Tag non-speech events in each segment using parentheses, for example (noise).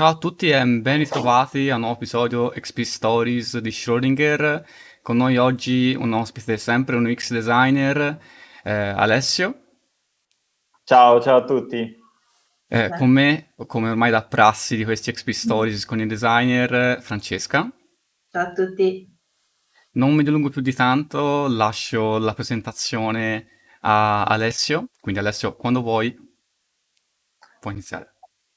Ciao a tutti e ben ritrovati a un nuovo episodio XP Stories di Schrödinger. Con noi oggi un ospite sempre, un UX designer, eh, Alessio. Ciao, ciao a tutti. Eh, con me, come ormai da prassi di questi XP Stories con i designer, Francesca. Ciao a tutti. Non mi dilungo più di tanto, lascio la presentazione a Alessio. Quindi Alessio, quando vuoi, puoi iniziare.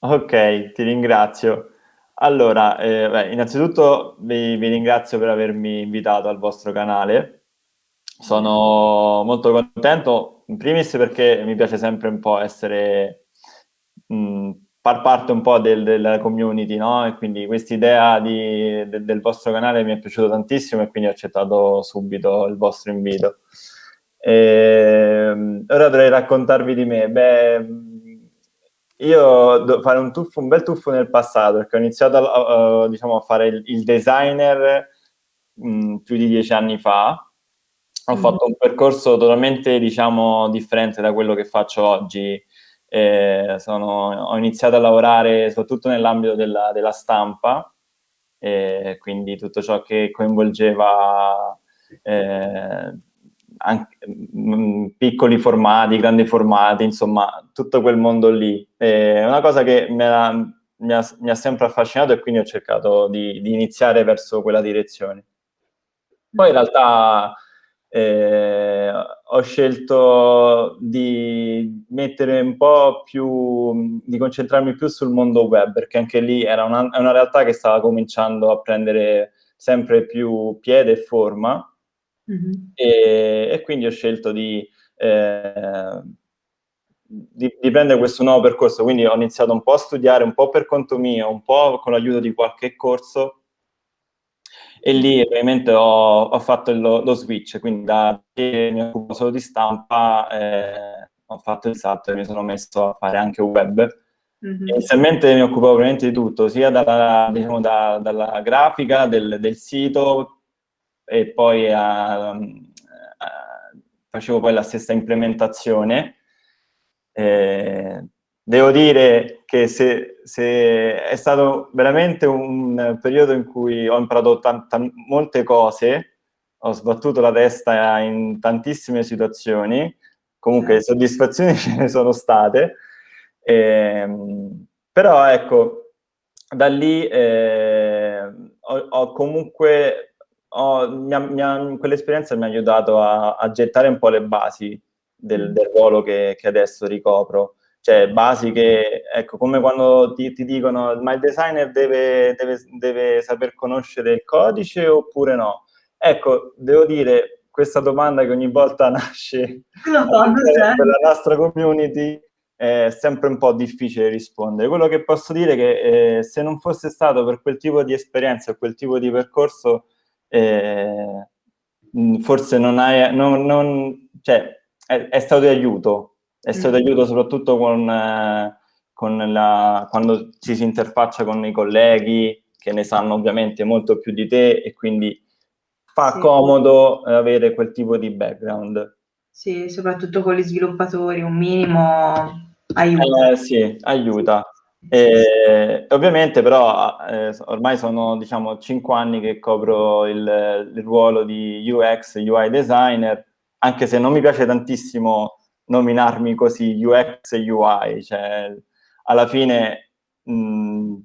Ok, ti ringrazio. Allora, eh, beh, innanzitutto vi, vi, ringrazio per avermi invitato al vostro canale. Sono molto contento, in primis perché mi piace sempre un po' essere, mh, far parte un po' del, della community, no? E quindi questa idea de, del vostro canale mi è piaciuta tantissimo e quindi ho accettato subito il vostro invito. E, ehm, ora dovrei raccontarvi di me. Beh, io devo fare un, tuffo, un bel tuffo nel passato perché ho iniziato a, uh, diciamo, a fare il, il designer mh, mm, più di dieci anni fa. Ho mm. fatto un percorso totalmente diciamo, differente da quello che faccio oggi. Eh, sono, ho iniziato a lavorare soprattutto nell'ambito della, della stampa, eh, quindi tutto ciò che coinvolgeva eh, anche, mh, mm, piccoli formati, grandi formati, insomma, tutto quel mondo lì. È una cosa che mi ha, mi, ha, mi ha, sempre affascinato e quindi ho cercato di, di, iniziare verso quella direzione. Poi in realtà eh, ho scelto di mettere un po' più, di concentrarmi più sul mondo web, perché anche lì era una, una realtà che stava cominciando a prendere sempre più piede e forma Mm-hmm. E, e, quindi ho scelto di, eh, di, di, prendere questo nuovo percorso. Quindi ho iniziato un po' a studiare, un po' per conto mio, un po' con l'aiuto di qualche corso. E lì ovviamente ho, ho fatto il, lo switch, quindi da che mi occupo solo di stampa, eh, ho fatto il salto e mi sono messo a fare anche web. Mm-hmm. Inizialmente mi occupavo veramente di tutto, sia dalla, diciamo, da, dalla grafica del, del, sito e poi a, a, facevo poi la stessa implementazione. Eh, devo dire che se, se, è stato veramente un periodo in cui ho imparato tanta, molte cose, ho sbattuto la testa in tantissime situazioni, comunque certo. soddisfazioni (laughs) ce ne sono state, eh, però ecco, da lì eh, ho, ho, comunque ho, mi ha, mi ha, quell'esperienza mi ha aiutato a, a, gettare un po' le basi del, del ruolo che, che, adesso ricopro. Cioè, basi che, ecco, come quando ti, ti dicono ma il designer deve, deve, deve, saper conoscere il codice oppure no? Ecco, devo dire, questa domanda che ogni volta (laughs) nasce per la nostra community è sempre un po' difficile rispondere. Quello che posso dire è che eh, se non fosse stato per quel tipo di esperienza, quel tipo di percorso, eh, forse non hai, non, non, cioè, è, è, stato di aiuto, è stato di mm. aiuto soprattutto con, eh, con la, quando ci si interfaccia con i colleghi che ne sanno ovviamente molto più di te e quindi fa sì. comodo avere quel tipo di background. Sì, soprattutto con gli sviluppatori, un minimo aiuta. Eh, sì, aiuta. E, ovviamente però eh, ormai sono diciamo 5 anni che copro il, il, ruolo di UX, UI designer, anche se non mi piace tantissimo nominarmi così UX e UI, cioè alla fine mh,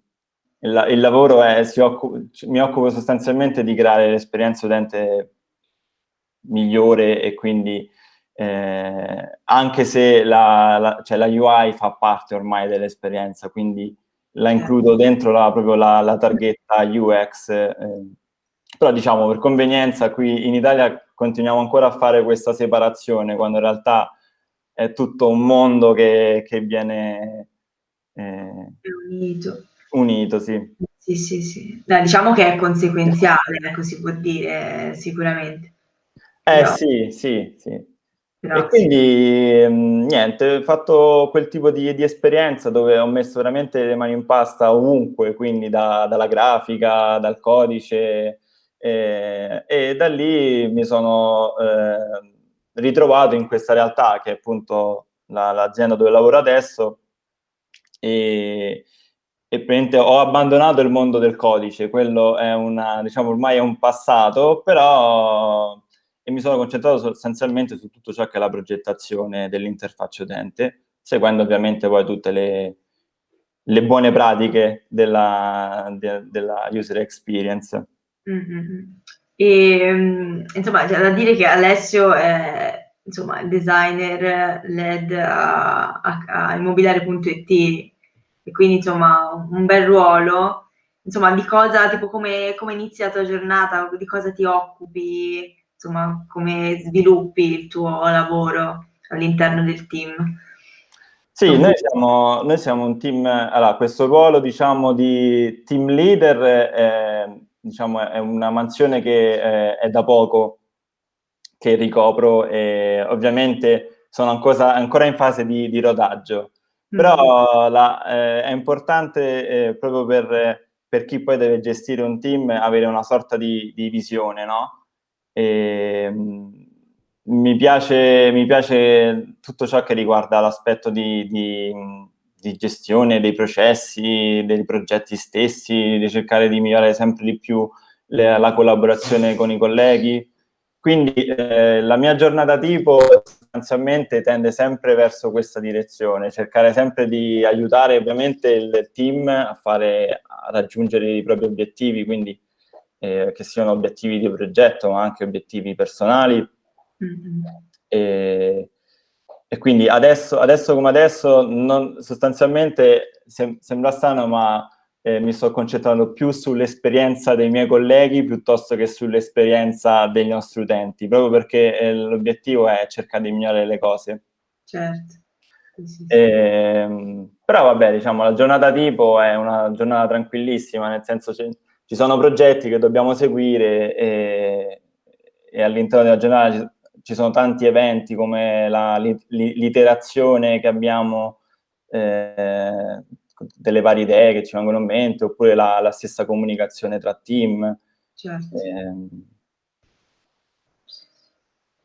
il, il, lavoro è, occupa, mi occupo sostanzialmente di creare l'esperienza utente migliore e quindi eh, anche se la, la, cioè la, UI fa parte ormai dell'esperienza, quindi la includo dentro la, proprio la, la targhetta UX. Eh, però diciamo per convenienza qui in Italia continuiamo ancora a fare questa separazione quando in realtà è tutto un mondo che, che viene eh, unito. Unito, sì. Sì, sì, sì. No, diciamo che è conseguenziale, ecco, si può dire sicuramente. Eh Però... sì, sì, sì. Grazie. E quindi mm, niente, ho fatto quel tipo di, di, esperienza dove ho messo veramente le mani in pasta ovunque, quindi da, dalla grafica, dal codice, eh, e da lì mi sono eh, ritrovato in questa realtà che è appunto la, l'azienda dove lavoro adesso e, e ho abbandonato il mondo del codice, quello è una, diciamo, ormai è un passato, però e mi sono concentrato sostanzialmente su tutto ciò che è la progettazione dell'interfaccia utente, seguendo ovviamente poi tutte le, le buone pratiche della, de, della user experience. Mm-hmm. E insomma, c'è da dire che Alessio è insomma, il designer led a, a, a immobiliare.it e quindi insomma un bel ruolo. Insomma, di cosa, tipo come, come inizi la tua giornata, di cosa ti occupi, insomma, come sviluppi il tuo lavoro all'interno del team? Sì, noi siamo, noi siamo un team, allora questo ruolo diciamo di team leader è, diciamo, è una mansione che è, è da poco che ricopro e ovviamente sono ancora, ancora in fase di, di rodaggio, però mm-hmm. la, eh, è importante eh, proprio per, per, chi poi deve gestire un team avere una sorta di, di visione, no? E, mh, mi, piace, mi piace tutto ciò che riguarda l'aspetto di, di, di, gestione dei processi, dei progetti stessi, di cercare di migliorare sempre di più le, la collaborazione con i colleghi. Quindi eh, la mia giornata tipo sostanzialmente tende sempre verso questa direzione, cercare sempre di aiutare ovviamente il team a, fare, a raggiungere i propri obiettivi, quindi eh, che siano obiettivi di progetto ma anche obiettivi personali. Mm-hmm. E, e, quindi adesso, adesso come adesso non, sostanzialmente sem- sembra strano ma eh, mi sto concentrando più sull'esperienza dei miei colleghi piuttosto che sull'esperienza dei nostri utenti, proprio perché eh, l'obiettivo è cercare di migliorare le cose. Certo. E, ehm, però vabbè, diciamo, la giornata tipo è una giornata tranquillissima, nel senso che ci sono progetti che dobbiamo seguire e, e all'interno della giornata ci, ci, sono tanti eventi come la, l'iterazione che abbiamo eh, delle varie idee che ci vengono in mente, oppure la, la stessa comunicazione tra team. Certo. Eh,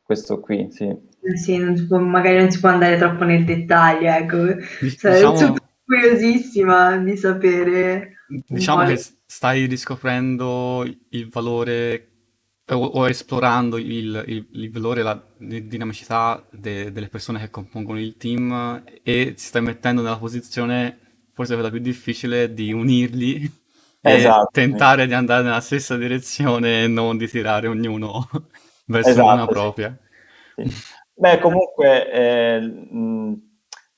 questo qui, sì. Eh sì, non può, magari non si può andare troppo nel dettaglio, ecco. Diciamo, Sono curiosissima di sapere. Diciamo che stai riscoprendo il valore o, o esplorando il, il, il valore, la dinamicità de, delle persone che compongono il team e ti stai mettendo nella posizione forse quella più difficile di unirli esatto. e tentare di andare nella stessa direzione e non di tirare ognuno (laughs) verso esatto, una propria. Sì. Beh, comunque eh,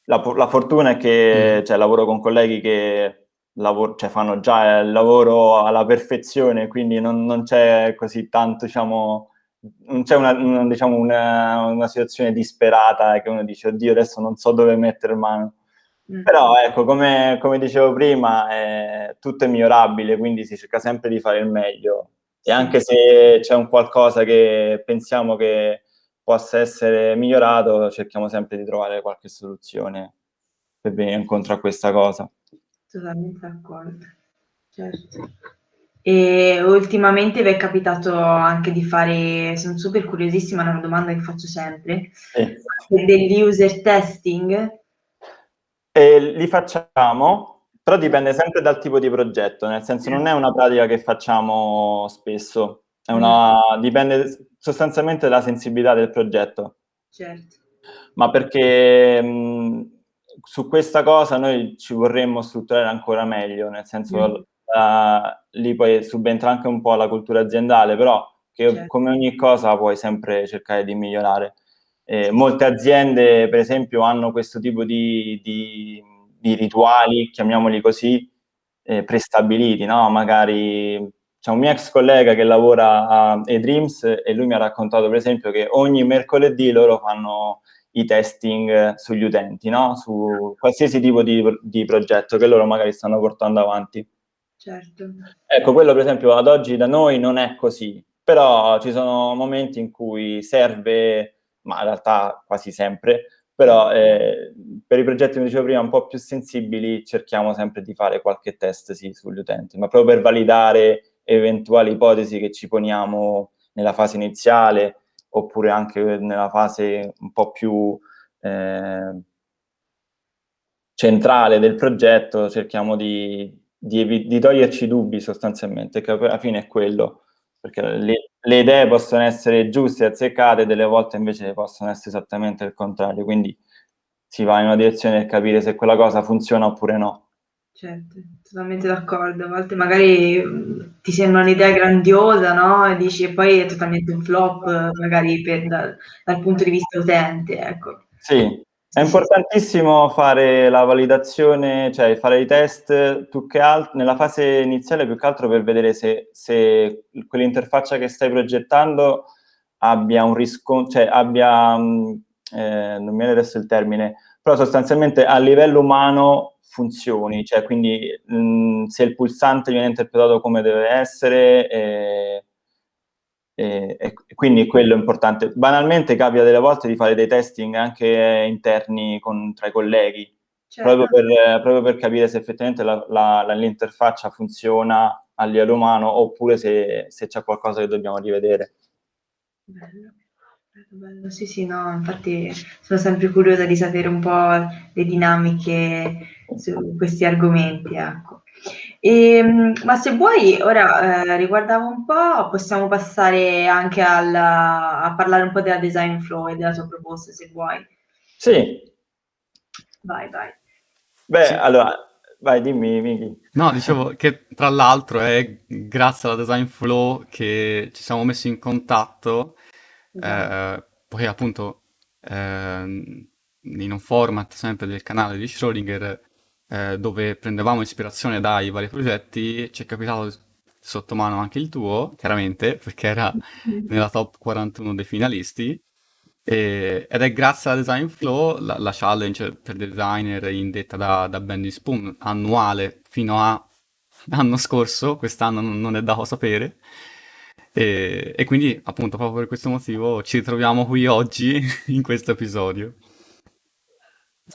la, la, fortuna è che mm. cioè, lavoro con colleghi che lavoro, cioè, fanno già il lavoro alla perfezione, quindi non, non c'è così tanto, diciamo, non c'è una, una, diciamo, una, una situazione disperata che uno dice, oddio, adesso non so dove mettere mano. Mm. Però ecco, come, come, dicevo prima, è, tutto è migliorabile, quindi si cerca sempre di fare il meglio. E anche se c'è un qualcosa che pensiamo che possa essere migliorato, cerchiamo sempre di trovare qualche soluzione per venire incontro a questa cosa. Totalmente d'accordo, certo. E ultimamente vi è capitato anche di fare, sono super curiosissima, è una domanda che faccio sempre, sì. degli user testing e li facciamo, però dipende sempre dal tipo di progetto, nel senso non è una pratica che facciamo spesso, una, mm. dipende sostanzialmente dalla sensibilità del progetto. Certo. Ma perché mh, su questa cosa noi ci vorremmo strutturare ancora meglio, nel senso mm. la, lì poi subentra anche un po' la cultura aziendale, però che certo. come ogni cosa puoi sempre cercare di migliorare. Eh, molte aziende, per esempio, hanno questo tipo di, di, di rituali, chiamiamoli così, eh, prestabiliti, no? Magari c'è un mio ex collega che lavora a eDreams e lui mi ha raccontato, per esempio, che ogni mercoledì loro fanno i testing sugli utenti, no? Su qualsiasi tipo di, di progetto che loro magari stanno portando avanti. Certo. Ecco, quello per esempio ad oggi da noi non è così, però ci sono momenti in cui serve ma in realtà quasi sempre, però eh, per i progetti, come dicevo prima, un po' più sensibili cerchiamo sempre di fare qualche test sì, sugli utenti, ma proprio per validare eventuali ipotesi che ci poniamo nella fase iniziale oppure anche nella fase un po' più eh, centrale del progetto, cerchiamo di, di, di toglierci dubbi sostanzialmente, che alla fine è quello, perché le, le idee possono essere giuste e azzeccate, delle volte invece possono essere esattamente il contrario, quindi si va in una direzione per capire se quella cosa funziona oppure no. Certo, totalmente d'accordo. A volte magari mm, ti sembra un'idea grandiosa, no? E dici, e poi è totalmente un flop, magari per, da, dal punto di vista utente, ecco. Sì, è importantissimo fare la validazione, cioè fare i test più che altro nella fase iniziale più che altro per vedere se, se quell'interfaccia che stai progettando abbia un riscontro, cioè abbia, mm, eh, non mi viene adesso il termine, però sostanzialmente a livello umano funzioni, cioè quindi mh, mm, se il pulsante viene interpretato come deve essere e, e, e, quindi quello è importante. Banalmente capita delle volte di fare dei testing anche interni con, tra i colleghi, certo. proprio, per, proprio, per, capire se effettivamente la, la, la, l'interfaccia funziona a livello umano oppure se, se c'è qualcosa che dobbiamo rivedere. Bello. Bello, sì, sì, no, infatti sono sempre curiosa di sapere un po' le dinamiche su questi argomenti, ecco. E, ehm, ma se vuoi, ora eh, riguardavo un po', possiamo passare anche alla, a parlare un po' della design flow e della tua proposta, se vuoi. Sì. Vai, vai. Beh, sì. allora, vai, dimmi, Miki. No, dicevo che tra l'altro è grazie alla design flow che ci siamo messi in contatto, esatto. eh, poi appunto eh, in un format sempre del canale di Schrödinger eh, dove prendevamo ispirazione dai vari progetti, ci è capitato sotto mano anche il tuo, chiaramente, perché era (laughs) nella top 41 dei finalisti. E, ed è grazie alla Design Flow, la, la challenge per designer indetta da, da Bendy Spoon, annuale fino a l'anno scorso, quest'anno non, non è dato sapere. E, e, quindi, appunto, proprio per questo motivo ci ritroviamo qui oggi (laughs) in questo episodio.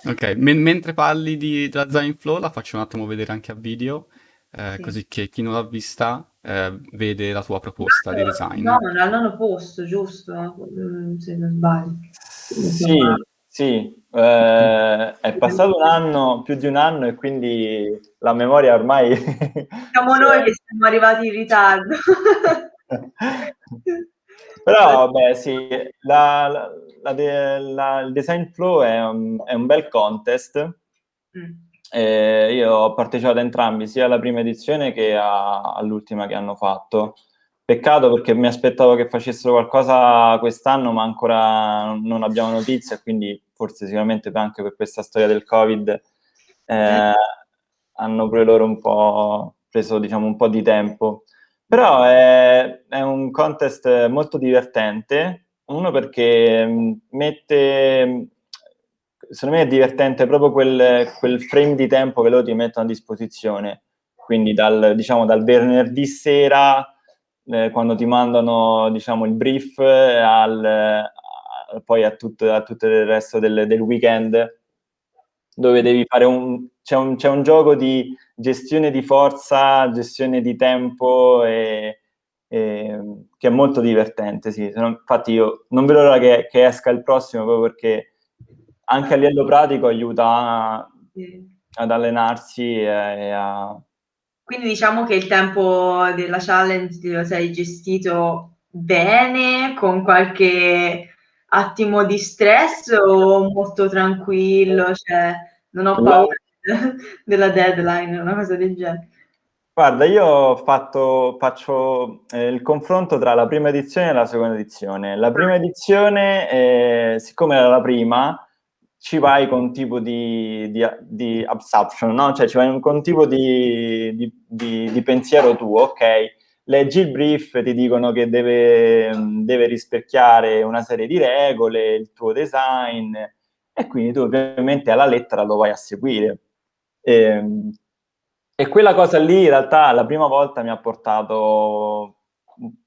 Ok, Men- mentre parli di, della Design Flow la faccio un attimo vedere anche a video, eh, sì. così che chi non l'ha vista eh, vede la tua proposta di design. No, al nono posto, giusto? Mm, se non sbaglio. Sì, sì. Eh, è passato un anno, più di un anno e quindi la memoria ormai... Siamo noi che siamo arrivati in ritardo. (laughs) (laughs) Però, beh, sì, la, la, la il design flow è un, è un bel contest. Mm. Eh, io ho partecipato a entrambi, sia alla prima edizione che a, all'ultima che hanno fatto. Peccato perché mi aspettavo che facessero qualcosa quest'anno, ma ancora non abbiamo notizie, quindi forse sicuramente anche per questa storia del Covid eh, hanno pure loro un po' preso diciamo, un po' di tempo. Però è, è un contest molto divertente, uno perché mm, mette, secondo me è divertente proprio quel, quel frame di tempo che loro ti mettono a disposizione, quindi dal, diciamo, dal venerdì sera, eh, quando ti mandano diciamo, il brief, al, a, poi a tutto, a tutto, il resto del, del weekend, dove devi fare un, c'è un, c'è un gioco di gestione di forza, gestione di tempo e, e, che è molto divertente. Sì. Infatti io non vedo l'ora che, che, esca il prossimo proprio perché anche a livello pratico aiuta ad allenarsi e, e a... Quindi diciamo che il tempo della challenge lo sei gestito bene, con qualche attimo di stress o molto tranquillo? Cioè, non ho paura (laughs) della deadline, una cosa del genere. Guarda, io ho fatto, faccio eh, il confronto tra la prima edizione e la seconda edizione. La prima edizione, eh, siccome era la prima, ci vai con un tipo di, di, di absorption, no? Cioè ci vai con un tipo di, di, di, pensiero tuo, ok? Leggi il brief, ti dicono che deve, deve rispecchiare una serie di regole, il tuo design, e quindi tu ovviamente alla lettera lo vai a seguire. E, ehm, e quella cosa lì in realtà la prima volta mi ha portato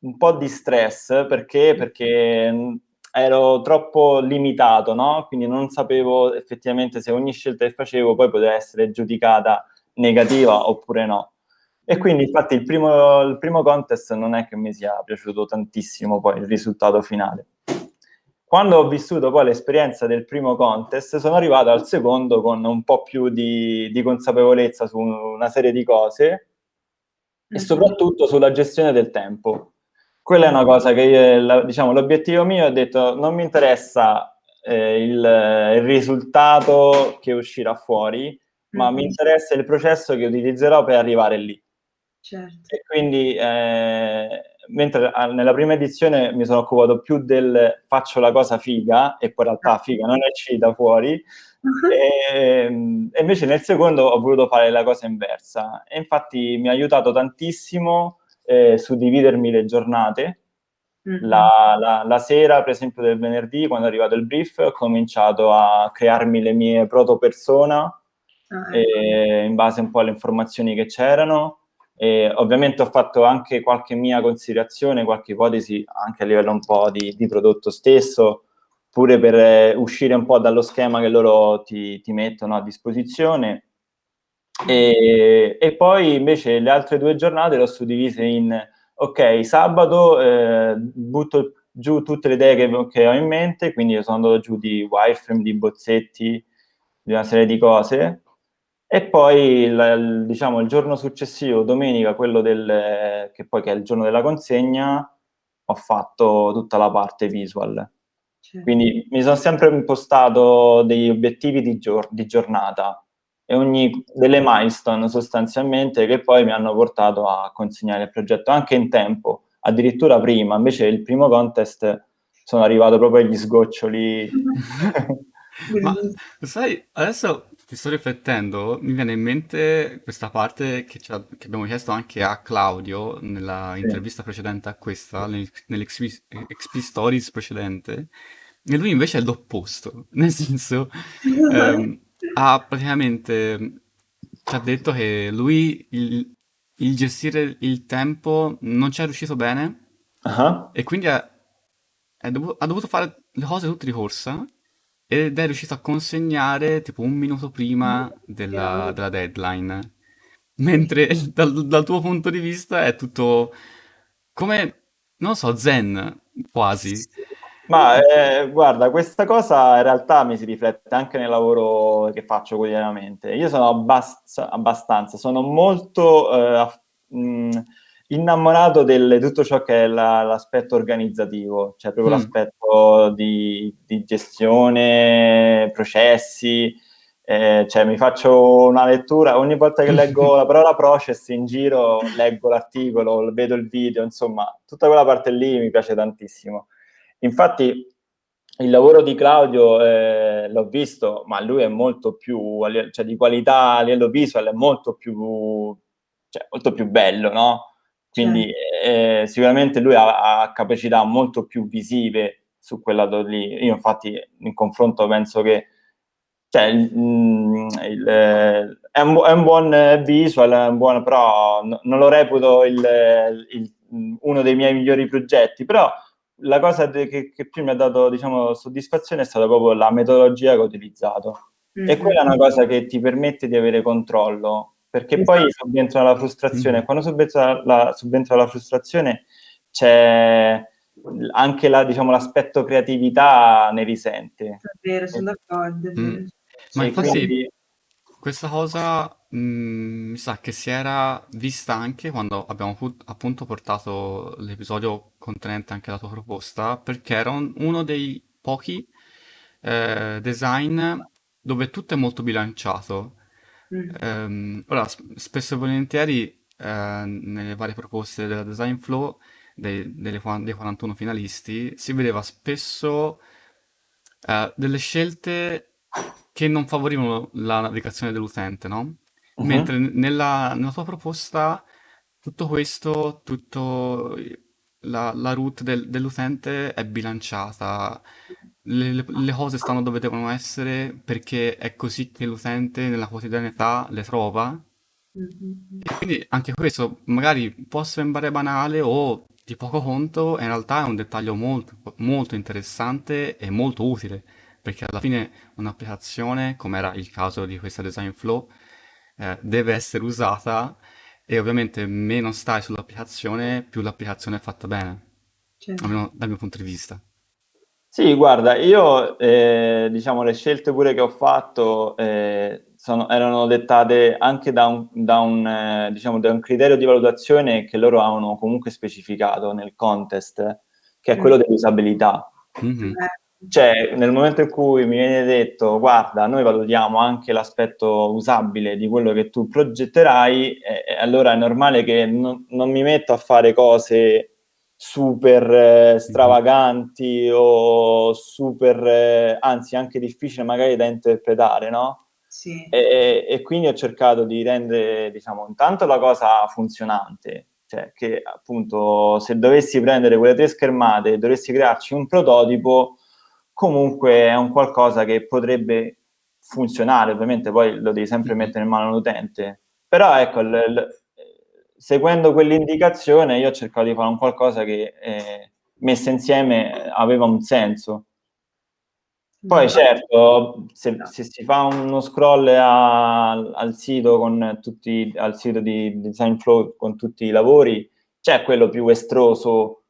un po' di stress perché, perché ero troppo limitato, no? Quindi non sapevo effettivamente se ogni scelta che facevo poi poteva essere giudicata negativa oppure no. E quindi infatti il primo, il primo contest non è che mi sia piaciuto tantissimo poi il risultato finale. Quando ho vissuto poi l'esperienza del primo contest, sono arrivato al secondo con un po' più di, di consapevolezza su una serie di cose e mhm. soprattutto sulla gestione del tempo. Quella è una cosa che, io, diciamo, l'obiettivo mio è detto, non mi interessa eh, il, il, risultato che uscirà fuori, ma mm-hmm. mi interessa il processo che utilizzerò per arrivare lì. Certo. E quindi, eh, mentre nella prima edizione mi sono occupato più del faccio la cosa figa, e poi in realtà figa non è uscita fuori, e, e, invece nel secondo ho voluto fare la cosa inversa. E infatti mi ha aiutato tantissimo eh, suddividermi le giornate. Mm-hmm. La, la, la, sera, per esempio, del venerdì, quando è arrivato il brief, ho cominciato a crearmi le mie proto persona ah, ecco. in base un po' alle informazioni che c'erano. E ovviamente ho fatto anche qualche mia considerazione, qualche ipotesi anche a livello un po' di, di prodotto stesso, pure per eh, uscire un po' dallo schema che loro ti, ti mettono a disposizione. E, e, poi invece le altre due giornate le ho suddivise in, ok, sabato eh, butto giù tutte le idee che, che, ho in mente, quindi sono andato giù di wireframe, di bozzetti, di una serie di cose, e poi il, diciamo, il giorno successivo, domenica, quello del, che poi che è il giorno della consegna, ho fatto tutta la parte visual. Quindi mi sono sempre impostato degli obiettivi di, gior- di giornata e ogni, delle milestone sostanzialmente che poi mi hanno portato a consegnare il progetto anche in tempo, addirittura prima, invece il primo contest sono arrivato proprio agli sgoccioli. (laughs) Ma sai, adesso ti sto riflettendo, mi viene in mente questa parte che, che abbiamo chiesto anche a Claudio nella intervista precedente a questa, nell'XP Stories precedente, e lui invece è l'opposto, (laughs) nel senso, ehm, (laughs) ha praticamente ci ha detto che lui il, il gestire il tempo non ci è riuscito bene uh-huh. e quindi è dovuto, ha dovuto fare le cose tutte di corsa ed è riuscito a consegnare tipo un minuto prima della, della deadline. Mentre dal, dal, tuo punto di vista è tutto come, non so, zen quasi. Ma eh, guarda, questa cosa in realtà mi si riflette anche nel lavoro che faccio quotidianamente. Io sono abbast- abbastanza, sono molto eh, mh, innamorato di tutto ciò che è la, l'aspetto organizzativo, cioè proprio mm. l'aspetto di, di, gestione, processi. Eh, cioè mi faccio una lettura, ogni volta che leggo (laughs) la parola process in giro, leggo l'articolo, vedo il video, insomma, tutta quella parte lì mi piace tantissimo. Infatti il lavoro di Claudio eh, l'ho visto, ma lui è molto più, cioè di qualità a livello visual, è molto più, cioè, molto più bello, no? Quindi eh, sicuramente lui ha, ha, capacità molto più visive su quel lato lì. Io infatti in confronto penso che cioè, il, mm, il, eh, è, un, è, un, buon visual, è un buon, però no, non lo reputo il, uno dei miei migliori progetti, però la cosa che, che, più mi ha dato diciamo, soddisfazione è stata proprio la metodologia che ho utilizzato. Mm-hmm. E quella è una cosa che ti permette di avere controllo, perché esatto. poi subentra la frustrazione. Mm-hmm. Quando subentra la, subentra la, frustrazione c'è anche la, diciamo, l'aspetto creatività ne risente. È vero, sono d'accordo. Mm. Ma infatti quindi... questa cosa Mm, mi sa che si era vista anche quando abbiamo pu- appunto portato l'episodio contenente anche la tua proposta, perché era un- uno dei pochi eh, design dove tutto è molto bilanciato. Mm. Ehm, ora, spesso e volentieri eh, nelle varie proposte della design flow dei, delle dei 41 finalisti si vedeva spesso eh, delle scelte che non favorivano la navigazione dell'utente, no? Uh-huh. Mentre nella, nella tua proposta tutto questo, tutto la, la route del- dell'utente è bilanciata, le, le- le cose stanno dove devono essere perché è così che l'utente nella quotidianità le trova. Mhm. E quindi anche questo magari può sembrare banale o di poco conto, in realtà è un dettaglio molto, molto interessante e molto utile, perché alla fine un'applicazione, come era il caso di questa design flow, eh, deve essere usata e ovviamente meno stai sull'applicazione, più l'applicazione è fatta bene, Certo. almeno dal mio punto di vista. Sì, guarda, io eh, diciamo le scelte pure che ho fatto eh, sono, erano dettate anche da un, da, un, eh, diciamo, da un, criterio di valutazione che loro hanno comunque specificato nel contest, che è quello mm. dell'usabilità. Mm-hmm. Cioè, nel momento in cui mi viene detto, guarda, noi valutiamo anche l'aspetto usabile di quello che tu progetterai, eh, allora è normale che non, non mi metto a fare cose super eh, stravaganti o super, eh, anzi anche difficili magari da interpretare, no? Sì. E, e, quindi ho cercato di rendere, diciamo, intanto la cosa funzionante, cioè che appunto se dovessi prendere quelle tre schermate e dovessi crearci un prototipo, comunque è un qualcosa che potrebbe funzionare, ovviamente poi lo devi sempre mettere in mano all'utente, però ecco, l, l, seguendo quell'indicazione io ho cercato di fare un qualcosa che eh, messo insieme aveva un senso. Poi certo, se, se si fa uno scroll a, al sito con tutti, al sito di Design Flow con tutti i lavori, c'è quello più estroso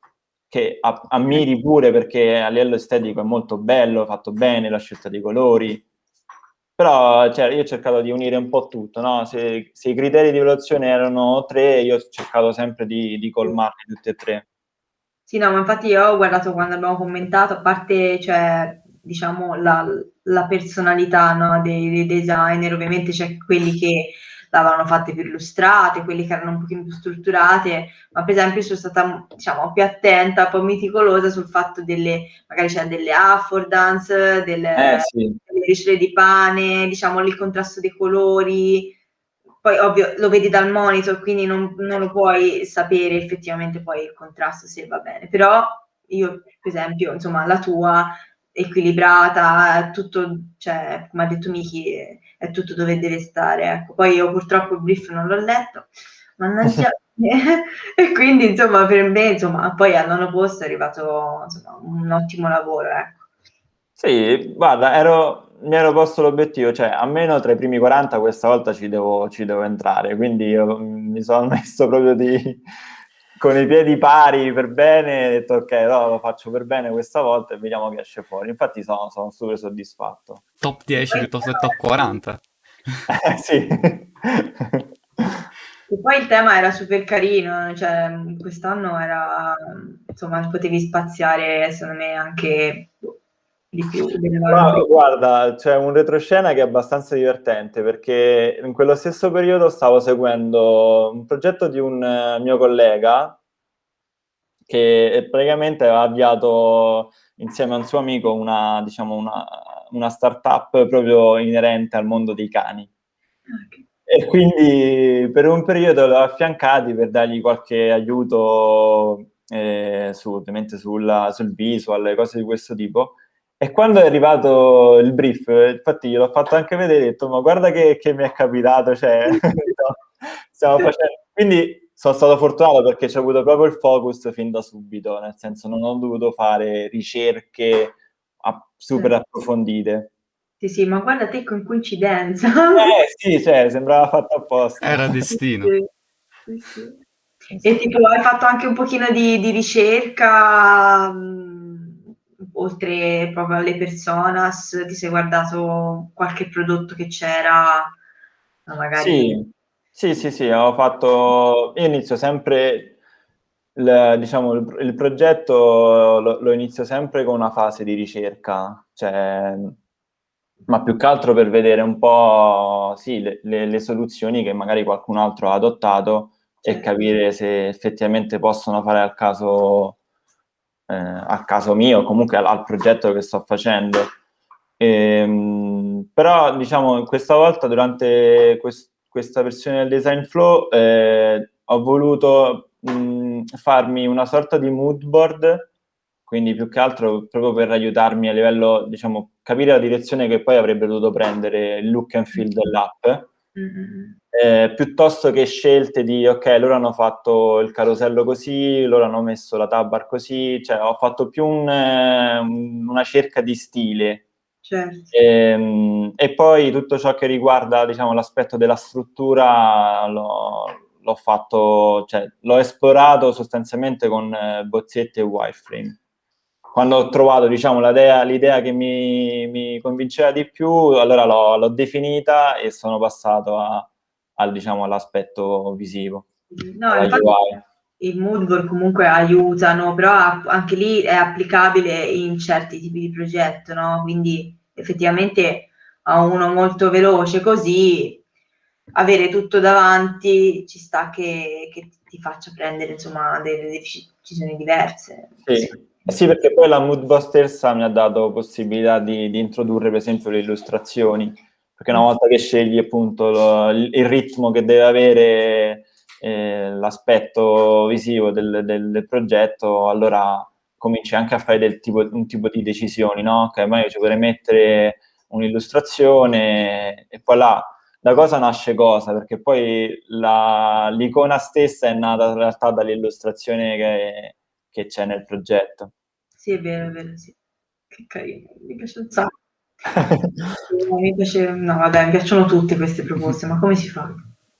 che ammiri pure perché a livello estetico è molto bello, fatto bene, la scelta dei colori, però cioè, io ho cercato di unire un po' tutto, no? se, se, i criteri di valutazione erano tre, io ho cercato sempre di, di colmarli tutti e tre. Sì, no, ma infatti io ho guardato quando abbiamo commentato, a parte, cioè, diciamo, la, la personalità no, dei, dei, designer, ovviamente c'è quelli che l'avevano fatte più illustrate, quelli che erano un pochino più strutturate, ma per esempio sono stata diciamo più attenta, un po' meticolosa sul fatto delle, magari c'è delle affordance, delle, eh, sì. delle ricette di pane, diciamo il contrasto dei colori, poi ovvio lo vedi dal monitor, quindi non, non lo puoi sapere effettivamente poi il contrasto se va bene, però io per esempio, insomma, la tua equilibrata, tutto, cioè, come ha detto Miki, è tutto dove deve stare. Ecco. Poi io purtroppo il brief non l'ho letto, mannaggia. (laughs) (laughs) e quindi insomma per me insomma poi al nono posto è arrivato insomma, un ottimo lavoro ecco. sì guarda ero, mi ero posto l'obiettivo cioè almeno tra i primi 40 questa volta ci devo, ci devo entrare quindi io mi sono (laughs) messo proprio di, con i piedi pari per bene, ho detto ok, no, lo faccio per bene questa volta e vediamo che esce fuori. Infatti sono, sono super soddisfatto. Top 10 piuttosto che top 40. (laughs) eh, sì. E poi il tema era super carino, cioè quest'anno era, insomma, potevi spaziare secondo me anche di più. No, guarda, c'è un retroscena che è abbastanza divertente perché in quello stesso periodo stavo seguendo un progetto di un uh, mio collega che praticamente aveva avviato insieme a un suo amico una, diciamo, una, una startup proprio inerente al mondo dei cani. Okay. E quindi per un periodo l'ho affiancati per dargli qualche aiuto eh, su, ovviamente sulla, sul visual, cose di questo tipo. E quando è arrivato il brief, infatti gliel'ho fatto anche vedere, ho detto, ma guarda che, che mi è capitato, cioè, (laughs) stiamo (laughs) facendo... Quindi sono stato fortunato perché ci ho avuto proprio il focus fin da subito, nel senso non ho dovuto fare ricerche super approfondite. Sì, sì, ma guarda te con coincidenza. Eh sì, cioè, sembrava fatto apposta. Era (laughs) destino. Sì, sì. E tipo, hai fatto anche un pochino di, di ricerca, mh, oltre proprio alle personas, ti sei guardato qualche prodotto che c'era, magari... Sì, sì, sì, sì, ho fatto... Io inizio sempre, il, diciamo, il, il progetto lo, lo, inizio sempre con una fase di ricerca, cioè, ma più che altro per vedere un po', sì, le, le, le soluzioni che magari qualcun altro ha adottato e capire se effettivamente possono fare al caso, eh, al caso mio, comunque al, al progetto che sto facendo. E, ehm, però, diciamo, questa volta durante questo questa versione del design flow eh, ho voluto mh, farmi una sorta di mood board, quindi più che altro proprio per aiutarmi a livello, diciamo, capire la direzione che poi avrebbe dovuto prendere il look and feel dell'app. Mm-hmm. Eh, piuttosto che scelte di ok, loro hanno fatto il carosello così, loro hanno messo la tab così, cioè ho fatto più un, eh, una cerca di stile Certo. E, ehm, e, poi tutto ciò che riguarda diciamo, l'aspetto della struttura l'ho, l'ho, fatto, cioè, l'ho esplorato sostanzialmente con eh, bozzetti e wireframe. Quando ho trovato diciamo, l'idea, l'idea che mi, mi, convinceva di più, allora l'ho, l'ho definita e sono passato a, a, diciamo, all'aspetto visivo. No, infatti, i Moodboard comunque aiutano, però anche lì è applicabile in certi tipi di progetto, no? Quindi effettivamente a uno molto veloce così avere tutto davanti ci sta che, che ti faccia prendere insomma delle decisioni diverse. Sì. Sì, perché poi la Moodbusters mi ha dato possibilità di, di, introdurre per esempio le illustrazioni, perché una volta che scegli appunto lo, il ritmo che deve avere eh, l'aspetto visivo del, del, del, progetto, allora cominci anche a fare tipo, un tipo di decisioni, no? Ok, ma io ci vorrei mettere un'illustrazione e poi là da cosa nasce cosa, perché poi la, l'icona stessa è nata in realtà dall'illustrazione che, che c'è nel progetto. Sì, è vero, è vero, sì. Che carino, mi piace un sacco. (laughs) mi piace, no, vabbè, mi piacciono tutte queste proposte, ma come si fa?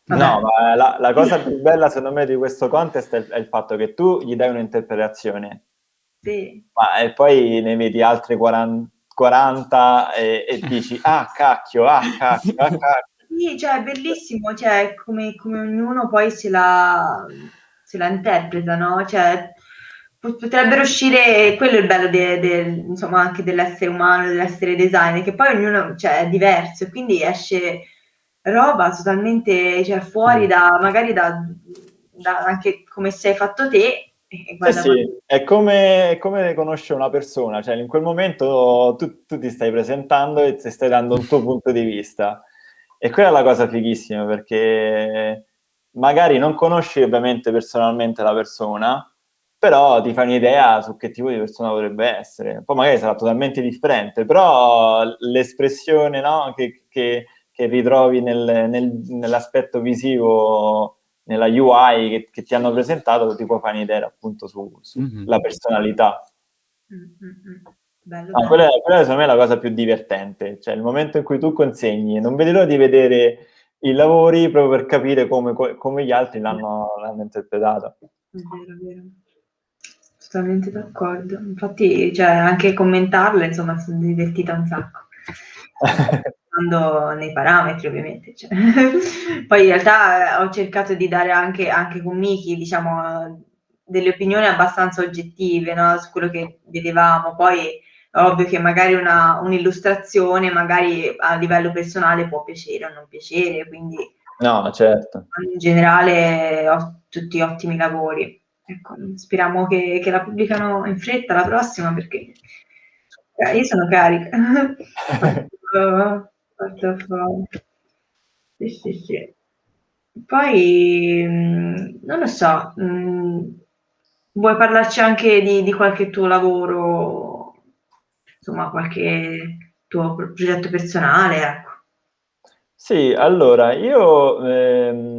Vabbè. No, ma la, la, cosa più bella secondo me di questo contest è, è il fatto che tu gli dai un'interpretazione, sì. ma e poi ne vedi altre 40, 40 e, e, dici ah cacchio, ah cacchio, ah cacchio. Sì, cioè è bellissimo, cioè come, come ognuno poi se la, se la interpreta, no? Cioè potrebbero uscire, quello è il bello de, de, insomma anche dell'essere umano, dell'essere designer, che poi ognuno cioè, è diverso, quindi esce roba totalmente cioè, fuori da, magari da, da, anche come sei fatto te. Eh sì, è come, come conoscere una persona, cioè in quel momento tu, tu ti stai presentando e ti stai dando un tuo punto di vista. E quella è la cosa fighissima perché magari non conosci ovviamente personalmente la persona, però ti fai un'idea su che tipo di persona potrebbe essere. Poi magari sarà totalmente differente, però l'espressione no, che, che che ritrovi nel, nel, nell'aspetto visivo, nella UI che, che, ti hanno presentato, ti può fare un'idea appunto sulla su mm-hmm. personalità. Mm-hmm. Bello, ah, quella, quella secondo me è la cosa più divertente, cioè il momento in cui tu consegni, non vedi l'ora di vedere i lavori proprio per capire come, come gli altri l'hanno, l'hanno interpretato. È vero, è vero. Totalmente d'accordo. Infatti, cioè, anche commentarle, insomma, sono divertita un sacco. (laughs) nei parametri ovviamente. Cioè. (laughs) Poi in realtà ho cercato di dare anche, anche con Miki, diciamo, delle opinioni abbastanza oggettive no? su quello che vedevamo. Poi è ovvio che magari una, un'illustrazione, magari a livello personale può piacere o non piacere, quindi... No, certo. In generale ho tutti ottimi lavori. Ecco, speriamo che, che la pubblicano in fretta la prossima perché eh, io sono carica. Sì, sì, sì. Poi, mh, non lo so, mh, vuoi parlarci anche di, di qualche tuo lavoro, insomma, qualche tuo progetto personale, ecco. Sì, allora, io ehm,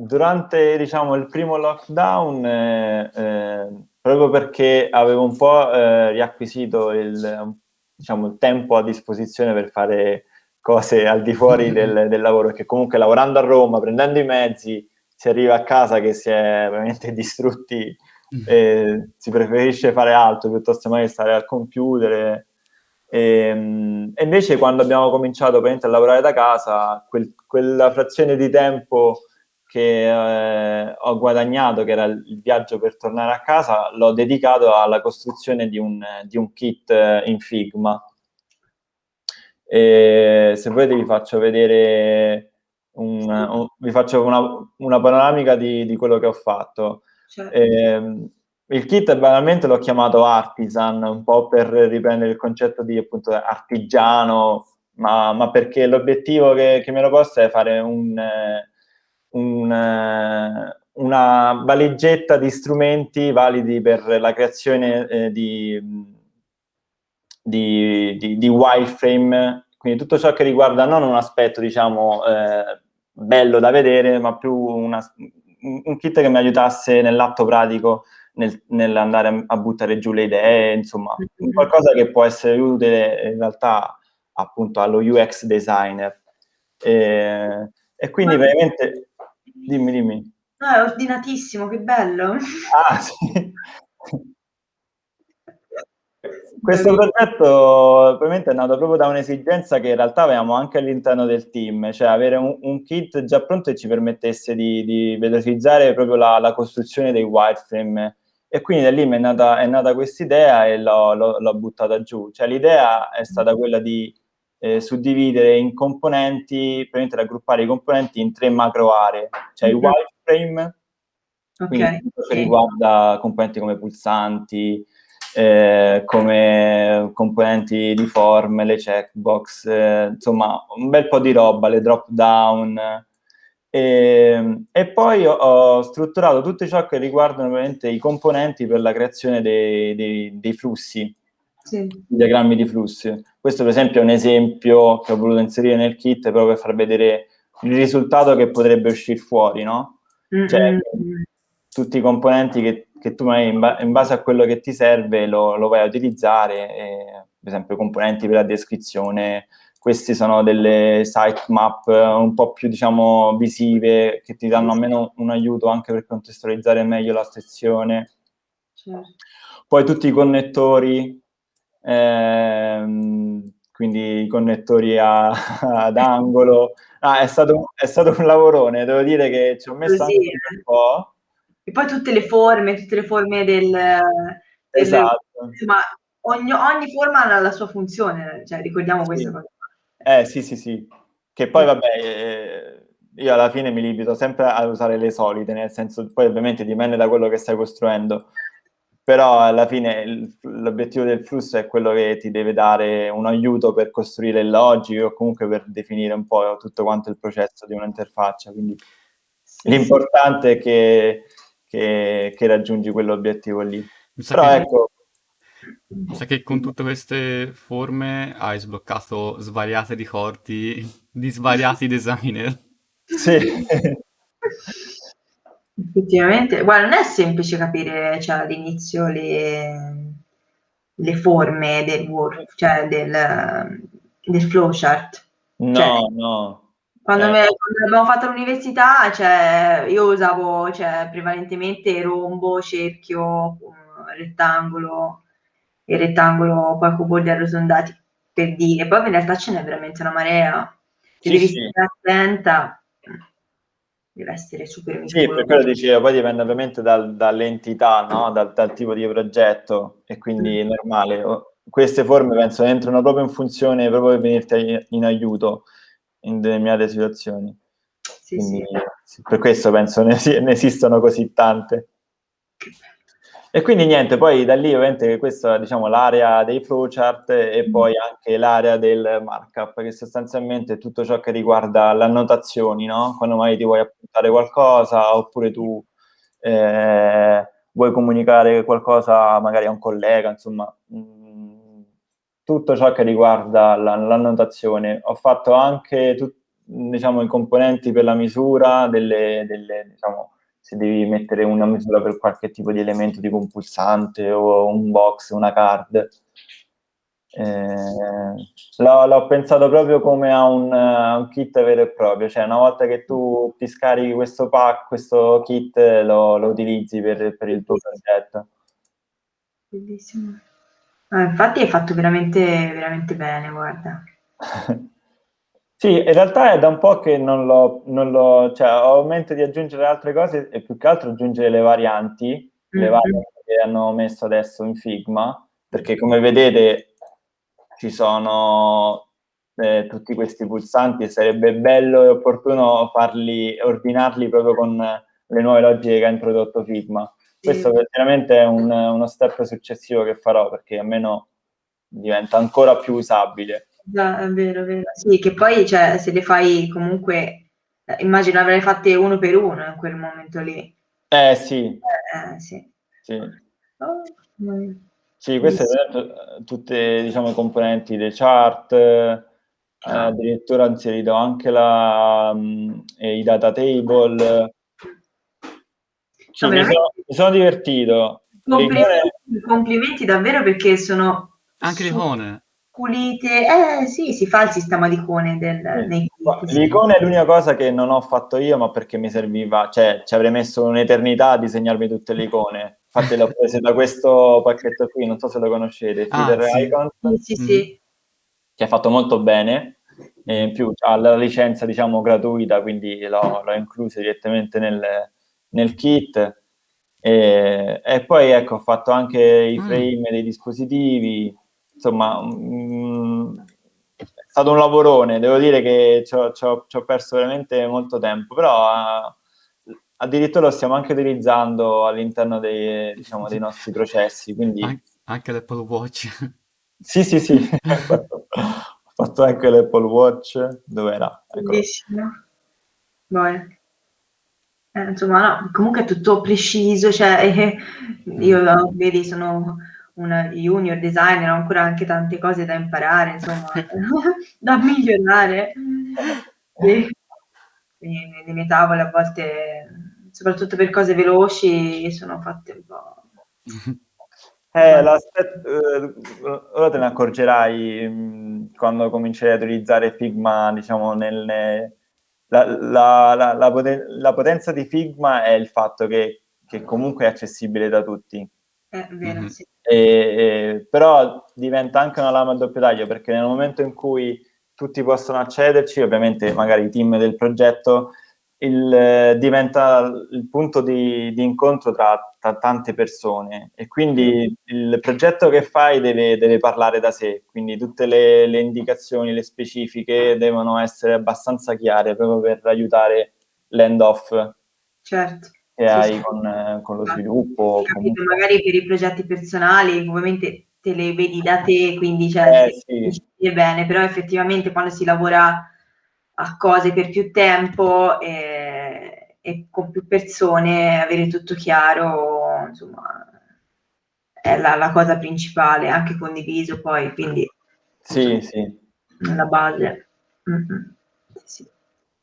durante, diciamo, il primo lockdown, eh, eh, proprio perché avevo un po' eh, riacquisito il, diciamo, il tempo a disposizione per fare cose al di fuori mm-hmm. del, del lavoro, che comunque lavorando a Roma, prendendo i mezzi, si arriva a casa che si è veramente (laughs) distrutti, mm. e si preferisce fare altro piuttosto che stare al computer. E, ehm, e, invece quando abbiamo cominciato a lavorare da casa, quel, quella frazione di tempo che eh, ho guadagnato, che era il viaggio per tornare a casa, l'ho dedicato alla costruzione di un, di un kit eh, in Figma e se volete vi faccio vedere un, un, vi faccio una, una panoramica di, di, quello che ho fatto. Certo. Eh, il kit banalmente l'ho chiamato artisan, un po' per riprendere il concetto di appunto artigiano, ma, ma perché l'obiettivo che, che mi ero posto è fare un, un, una valigetta di strumenti validi per la creazione eh, di di, di, di wireframe, quindi tutto ciò che riguarda non un aspetto, diciamo, eh, bello da vedere, ma più una, un kit che mi aiutasse nell'atto pratico, nel, nell'andare a buttare giù le idee, insomma, mm-hmm. qualcosa che può essere utile in realtà appunto allo UX designer. E, e quindi veramente, dimmi, dimmi. No, è ordinatissimo, che bello. Ah, (laughs) sì. questo progetto probabilmente è nato proprio da un'esigenza che in realtà avevamo anche all'interno del team, cioè avere un, un kit già pronto che ci permettesse di, di velocizzare proprio la, la, costruzione dei wireframe. E quindi da lì mi è nata, nata questa idea e l'ho, l'ho, l'ho, buttata giù. Cioè l'idea è stata quella di eh, suddividere in componenti, praticamente raggruppare i componenti in tre macro aree, cioè il wireframe, quindi okay. tutto che riguarda componenti come pulsanti, eh, come componenti di form, le checkbox, eh, insomma un bel po' di roba, le drop down. E, e, poi ho, ho, strutturato tutto ciò che riguardano ovviamente i componenti per la creazione dei, dei, dei flussi, sì. diagrammi di flussi. Questo per esempio è un esempio che ho voluto inserire nel kit proprio per far vedere il risultato che potrebbe uscire fuori, no? Mm-hmm. Cioè, tutti i componenti che, che tu hai in, ba- in, base a quello che ti serve lo, lo vai a utilizzare, e, per esempio componenti per la descrizione, questi sono delle sitemap un po' più diciamo visive che ti danno almeno un aiuto anche per contestualizzare meglio la sezione. Certo. Poi tutti i connettori, ehm, quindi i connettori a, (laughs) ad angolo. Ah, è, stato, è stato un lavorone, devo dire che ci ho messo Così, anche un po'. E poi tutte le forme, tutte le forme del... Esatto. ma ogni, ogni, forma ha la sua funzione, cioè ricordiamo sì. questa cosa. Eh sì, sì, sì. Che poi vabbè, eh, io alla fine mi limito sempre a usare le solite, nel senso, poi ovviamente dipende da quello che stai costruendo, però alla fine il, l'obiettivo del flusso è quello che ti deve dare un aiuto per costruire il logico o comunque per definire un po' tutto quanto il processo di un'interfaccia, quindi sì, l'importante sì. è che che, che raggiungi quell'obiettivo lì. Però che, ecco... Mi sa che con tutte queste forme hai sbloccato svariate ricordi di svariati (laughs) designer. Sì. (laughs) Effettivamente, guarda, non è semplice capire cioè, all'inizio le, le forme del work, cioè del, del flowchart. No, cioè, no. Quando, eh. me, quando, abbiamo fatto l'università, cioè, io usavo cioè, prevalentemente rombo, cerchio, rettangolo e rettangolo poi con bordi arrotondati per dire. Poi in realtà ce n'è veramente una marea. Se sì, devi sì. stare attenta, deve essere super Sì, per quello dicevo, poi dipende ovviamente dal, dall'entità, no? dal, dal, tipo di progetto e quindi è normale. Queste forme penso entrano proprio in funzione proprio per venirti in aiuto in determinate situazioni. Sì, Quindi, sì. Per questo penso ne, ne esistono così tante. (laughs) E quindi niente, poi da lì ovviamente questa è diciamo, l'area dei flowchart e mm. poi anche l'area del markup, che sostanzialmente è tutto ciò che riguarda le annotazioni, no? Quando magari ti vuoi appuntare qualcosa oppure tu eh, vuoi comunicare qualcosa magari a un collega, insomma, mh, mm, tutto ciò che riguarda la, l'annotazione. Ho fatto anche tut, diciamo, i componenti per la misura delle, delle diciamo, se devi mettere una misura per qualche tipo di elemento tipo un pulsante o un box, una card. Eh, l'ho, l'ho, pensato proprio come a un, a un, kit vero e proprio, cioè una volta che tu ti scarichi questo pack, questo kit lo, lo utilizzi per, per il tuo progetto. Bellissimo. Ah, infatti hai fatto veramente, veramente bene, guarda. (laughs) Sì, in realtà è da un po' che non l'ho, non l'ho, cioè ho in mente di aggiungere altre cose e più che altro aggiungere le varianti, mm-hmm. le varianti che hanno messo adesso in Figma, perché come vedete ci sono eh, tutti questi pulsanti e sarebbe bello e opportuno farli, ordinarli proprio con le nuove logiche che ha introdotto Figma. Questo veramente è un, uno step successivo che farò perché almeno diventa ancora più usabile. Già, è vero, è vero. Sì, che poi cioè, se le fai comunque, eh, immagino avrei fatte uno per uno in quel momento lì. Eh sì. Eh, eh sì. Sì. Oh, sì, queste sono tutte diciamo componenti dei chart, eh, ah. addirittura ho inserito anche la, um, i data table, sì, mi, sono, mi, sono, divertito. Complimenti, complimenti, davvero perché sono... Anche le icone. Pulite. Eh sì, si fa il sistema di icone del, sì. L'icona è l'unica cosa che non ho fatto io, ma perché mi serviva, cioè ci avrei messo un'eternità a disegnarmi tutte le icone. infatti l'ho preso da questo pacchetto qui, non so se lo conoscete, Ah, Feeder sì. Icon, Sì, sì, sì. che è fatto molto bene, e in più ha la licenza, diciamo, gratuita, quindi l'ho, l'ho inclusa direttamente nel, nel kit. E, e poi, ecco, ho fatto anche i Mm. frame dei dispositivi, insomma, mm, è stato un lavorone, devo dire che ci ho, ci ho- ci ho perso veramente molto tempo, però eh, addirittura lo stiamo anche utilizzando all'interno dei, diciamo, dei nostri processi, quindi An- anche l'Apple Watch. sì, sì, sì, (laughs) ho fatto, ho fatto anche l'Apple Watch, dove era? Eccolo. Bellissimo. Poi, eh, insomma, no, comunque è tutto preciso, cioè, eh, (laughs) io, no, vedi, sono una junior designer, ho ancora anche tante cose da imparare, insomma, (laughs) da migliorare. (laughs) E, quindi le mie tavole a volte, soprattutto per cose veloci, sono fatte un po'... (laughs) Eh, eh, ora te ne accorgerai mh, quando comincerai ad utilizzare Figma, diciamo, nelle... La, la- la- la poten- la potenza di Figma è il fatto che, che comunque è accessibile da tutti. È vero, Mhm. sì. E- però diventa anche una lama a doppio taglio perché nel momento in cui tutti possono accederci, ovviamente magari i team del progetto, il, eh, diventa il punto di, di incontro tra, tra tante persone. E quindi il progetto che fai deve, deve parlare da sé, quindi tutte le, le indicazioni, le specifiche devono essere abbastanza chiare proprio per aiutare l'end-off Certo. Che hai con, eh, con lo sviluppo. o Capito, magari per i progetti personali ovviamente te le vedi da te, quindi cioè, Eh, sì. bene, però effettivamente quando si lavora a cose per più tempo eh, e con più persone, avere tutto chiaro, insomma, è la, la cosa principale, anche condiviso poi, quindi Sì, sì. la base. Mm-mm. Sì.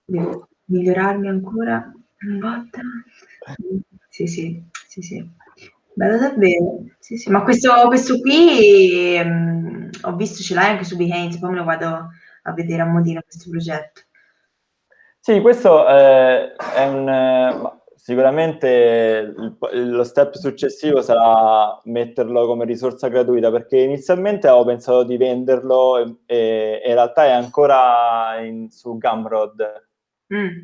Devo migliorarmi ancora un botta. Sì, sì, sì, sì. Bello davvero. Sì, sì. Ma questo, questo qui ehm, ho visto ce l'hai anche su Behance, poi me lo vado a vedere a modino questo progetto. Sì, questo eh, è un... eh, sicuramente il- lo step successivo sarà metterlo come risorsa gratuita, perché inizialmente avevo pensato di venderlo e, e in realtà è ancora in- su Gumroad. Mm,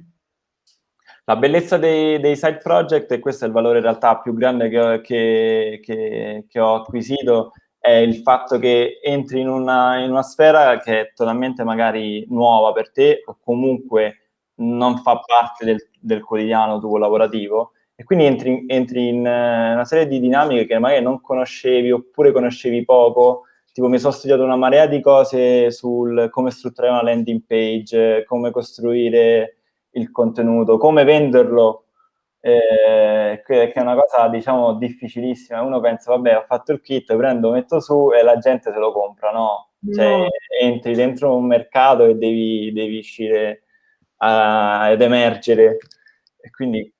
La bellezza dei, dei side project, e questo è il valore in realtà più grande che che- che- che ho acquisito, è il fatto che entri in una, in una sfera che è totalmente magari nuova per te o comunque non fa parte del, del quotidiano tuo lavorativo e quindi entri, entri in eh, una serie di dinamiche che magari non conoscevi oppure conoscevi poco. Tipo mi sono studiato una marea di cose sul come strutturare una landing page, come costruire il contenuto, come venderlo, eh, che, che è una cosa, diciamo, difficilissima. Uno pensa, vabbè, ho fatto il kit, prendo, metto su e la gente se lo compra, no? Cioè, No. entri dentro un mercato e devi, devi uscire a- ed emergere. E quindi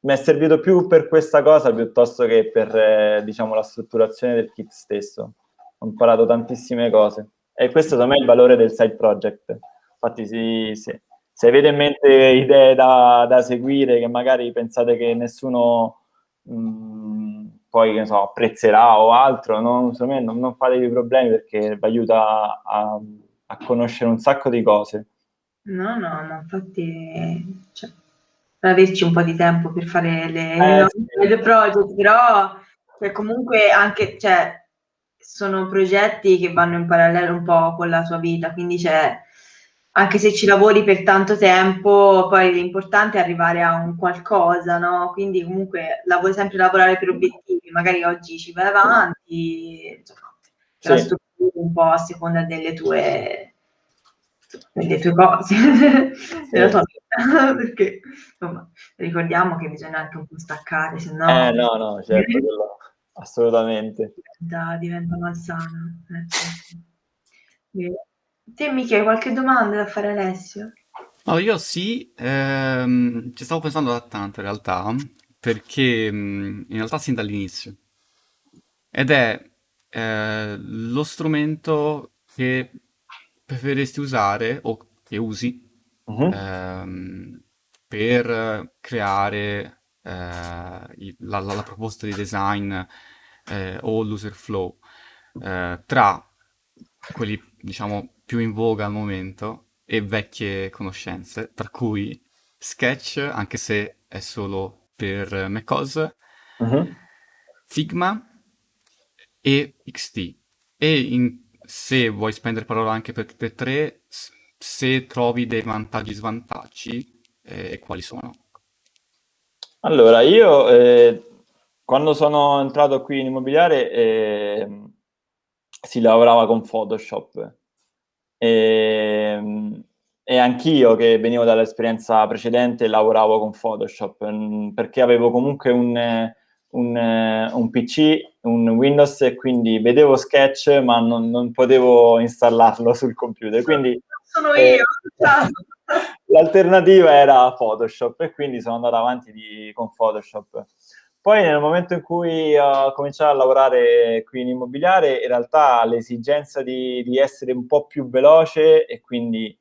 mi è servito più per questa cosa piuttosto che per, eh, diciamo, la strutturazione del kit stesso. Ho imparato tantissime cose. E questo secondo me è il valore del side project. Infatti, sì, sì. Se avete in mente idee da, da seguire che magari pensate che nessuno mh, poi che so, apprezzerà o altro, me non, non fatevi problemi perché vi aiuta a, a conoscere un sacco di cose. No, no, ma infatti, cioè, per averci un po' di tempo per fare le, Eh, no, sì. le project, però cioè, comunque anche, cioè, sono progetti che vanno in parallelo un po' con la tua vita, quindi cioè, anche se ci lavori per tanto tempo, poi l'importante è arrivare a un qualcosa, no? Quindi comunque lavori sempre lavorare per obiettivi, magari oggi ci vai avanti, insomma, la Sì. strutturi un po' a seconda delle tue, delle tue cose, della tua vita, (laughs) perché insomma, ricordiamo che bisogna anche un po' staccare, se no Eh, no, no, certo, quello, assolutamente. diventa, diventa malsano. Eh, sì, sì. Bene. Te, Michi, hai qualche domanda da fare a Alessio? No, io sì, ehm, ci stavo pensando da tanto in realtà, perché mh, in realtà sin dall'inizio. Ed è eh, lo strumento che preferiresti usare o che usi Mhm. ehm, per creare eh, la, la, la, proposta di design eh, o l'user flow eh, tra quelli diciamo più in voga al momento e vecchie conoscenze, per cui Sketch, anche se è solo per macOS, uh-huh. Figma e XT. E in, se vuoi spendere parola anche per tutte e tre, se trovi dei vantaggi e svantaggi, eh, quali sono? Allora, io eh, quando sono entrato qui in immobiliare eh, si lavorava con Photoshop e, e anch'io che venivo dall'esperienza precedente lavoravo con Photoshop mm, perché avevo comunque un, un, un PC, un Windows e quindi vedevo Sketch ma non, non potevo installarlo (laughs) sul computer. Quindi, Sono io. Eh, (laughs) l'alternativa era Photoshop e quindi sono andato avanti di, con Photoshop. Poi nel momento in cui ho cominciato a lavorare qui in immobiliare, in realtà l'esigenza di, di essere un po' più veloce e quindi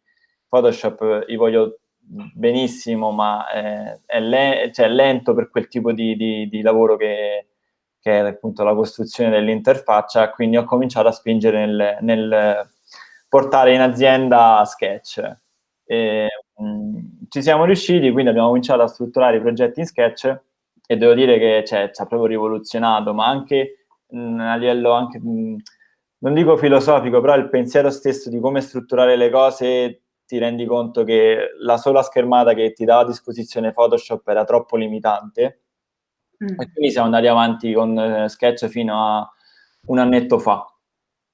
Photoshop io voglio benissimo, ma eh, è, le- cioè, lento per quel tipo di, di, di lavoro che, che, è appunto la costruzione dell'interfaccia, quindi ho cominciato a spingere nel, nel portare in azienda Sketch. E, mh, mm, ci siamo riusciti, quindi abbiamo cominciato a strutturare i progetti in Sketch e devo dire che cioè, ci ha proprio rivoluzionato, ma anche mh, a livello anche, mh, non dico filosofico, però il pensiero stesso di come strutturare le cose ti rendi conto che la sola schermata che ti dava a disposizione Photoshop era troppo limitante mm. e quindi siamo andati avanti con eh, Sketch fino a un annetto fa.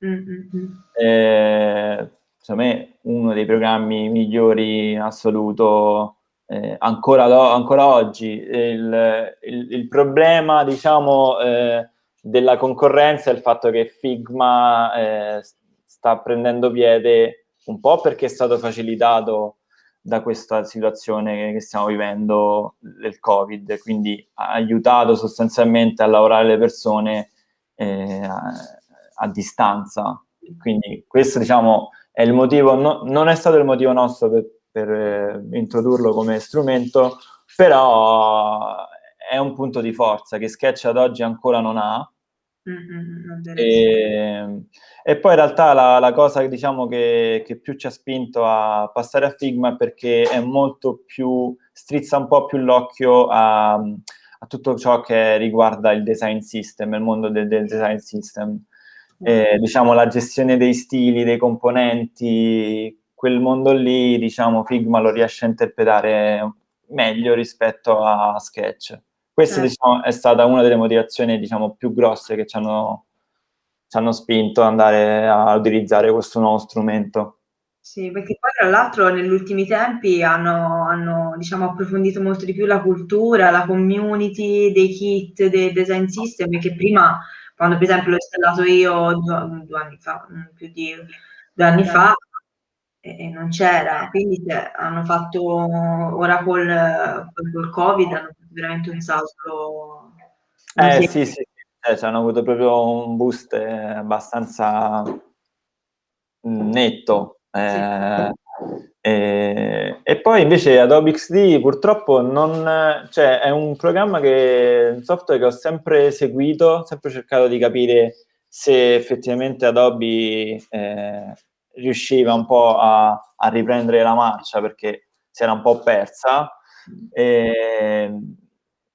Mm-hmm. Eh, secondo me uno dei programmi migliori in assoluto eh, ancora, ancora, oggi. Il, il, il problema, diciamo, eh, della concorrenza è il fatto che Figma eh, sta prendendo piede un po' perché è stato facilitato da questa situazione che stiamo vivendo del Covid, quindi ha aiutato sostanzialmente a lavorare le persone eh, a, a, distanza. Quindi questo diciamo è il motivo, no, non è stato il motivo nostro per, per eh, introdurlo come strumento, però è un punto di forza che Sketch ad oggi ancora non ha. Mm-hmm, e, e, poi in realtà la, la cosa diciamo, che, che, più ci ha spinto a passare a Figma è perché è molto più, strizza un po' più l'occhio a, a tutto ciò che riguarda il design system, il mondo del, del design system. Eh, diciamo la gestione dei stili, dei componenti, quel mondo lì, diciamo, Figma lo riesce a interpretare meglio rispetto a Sketch. Questa certo. diciamo, è stata una delle motivazioni diciamo, più grosse che ci hanno, ci hanno spinto ad andare a utilizzare questo nuovo strumento. Sì, perché poi tra l'altro negli ultimi tempi hanno, hanno diciamo, approfondito molto di più la cultura, la community dei kit, dei design system, che prima, quando per esempio l'ho installato io due, due anni fa, più di due anni fa, e, non c'era, quindi cioè, hanno fatto ora col, col Covid, hanno veramente un salto. Eh sì, sì, sì. Cioè, hanno avuto proprio un boost eh, abbastanza netto. Eh, e, e, poi invece Adobe XD purtroppo non, cioè, è un programma che, un software che ho sempre seguito, sempre cercato di capire se effettivamente Adobe eh, riusciva un po' a, a, riprendere la marcia perché si era un po' persa. E,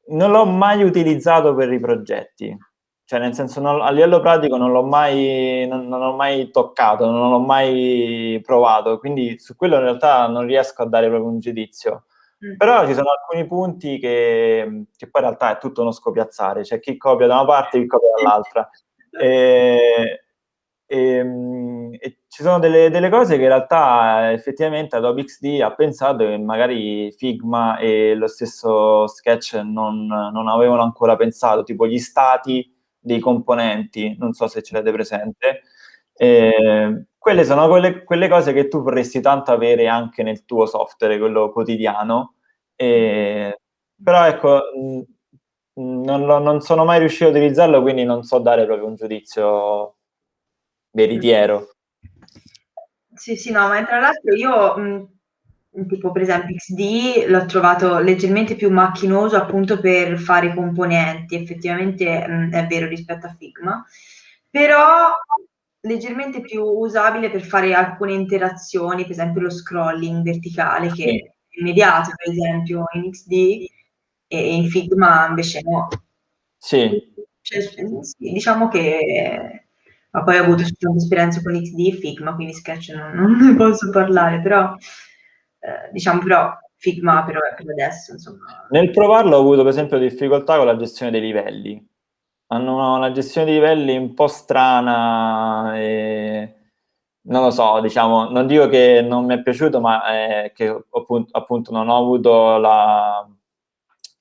non l'ho mai utilizzato per i progetti, cioè nel senso non, a livello pratico non l'ho mai, non, non mai toccato, non l'ho mai provato, quindi su quello in realtà non riesco a dare proprio un giudizio. Mm. Però ci sono alcuni punti che, che, poi in realtà è tutto uno scopiazzare, c'è chi copia da una parte e chi copia dall'altra. E, e, ehm, e, ci sono delle, delle, cose che in realtà effettivamente Adobe XD ha pensato che magari Figma e lo stesso Sketch non, non avevano ancora pensato, tipo gli stati dei componenti, non so se ce l'avete presente. Eh, quelle sono quelle, quelle, cose che tu vorresti tanto avere anche nel tuo software, quello quotidiano. Eh, però ecco, non, non, sono mai riuscito a utilizzarlo, quindi non so dare proprio un giudizio veritiero. Sì, sì, no, ma tra l'altro io mh, tipo per esempio XD l'ho trovato leggermente più macchinoso appunto per fare componenti, effettivamente mh, è vero rispetto a Figma, però leggermente più usabile per fare alcune interazioni, per esempio lo scrolling verticale che è immediato, per esempio in XD e in Figma invece no. Sì. Cioè, sì diciamo che ma poi ho avuto tante esperienze con XD e Figma, quindi Sketch non, non (laughs) ne posso parlare, però eh, diciamo però Figma però è per adesso, insomma. Nel provarlo ho avuto per esempio difficoltà con la gestione dei livelli. Hanno una gestione dei livelli un po' strana e non lo so, diciamo, non dico che non mi è piaciuto, ma eh, che appunto, appunto, non ho avuto la,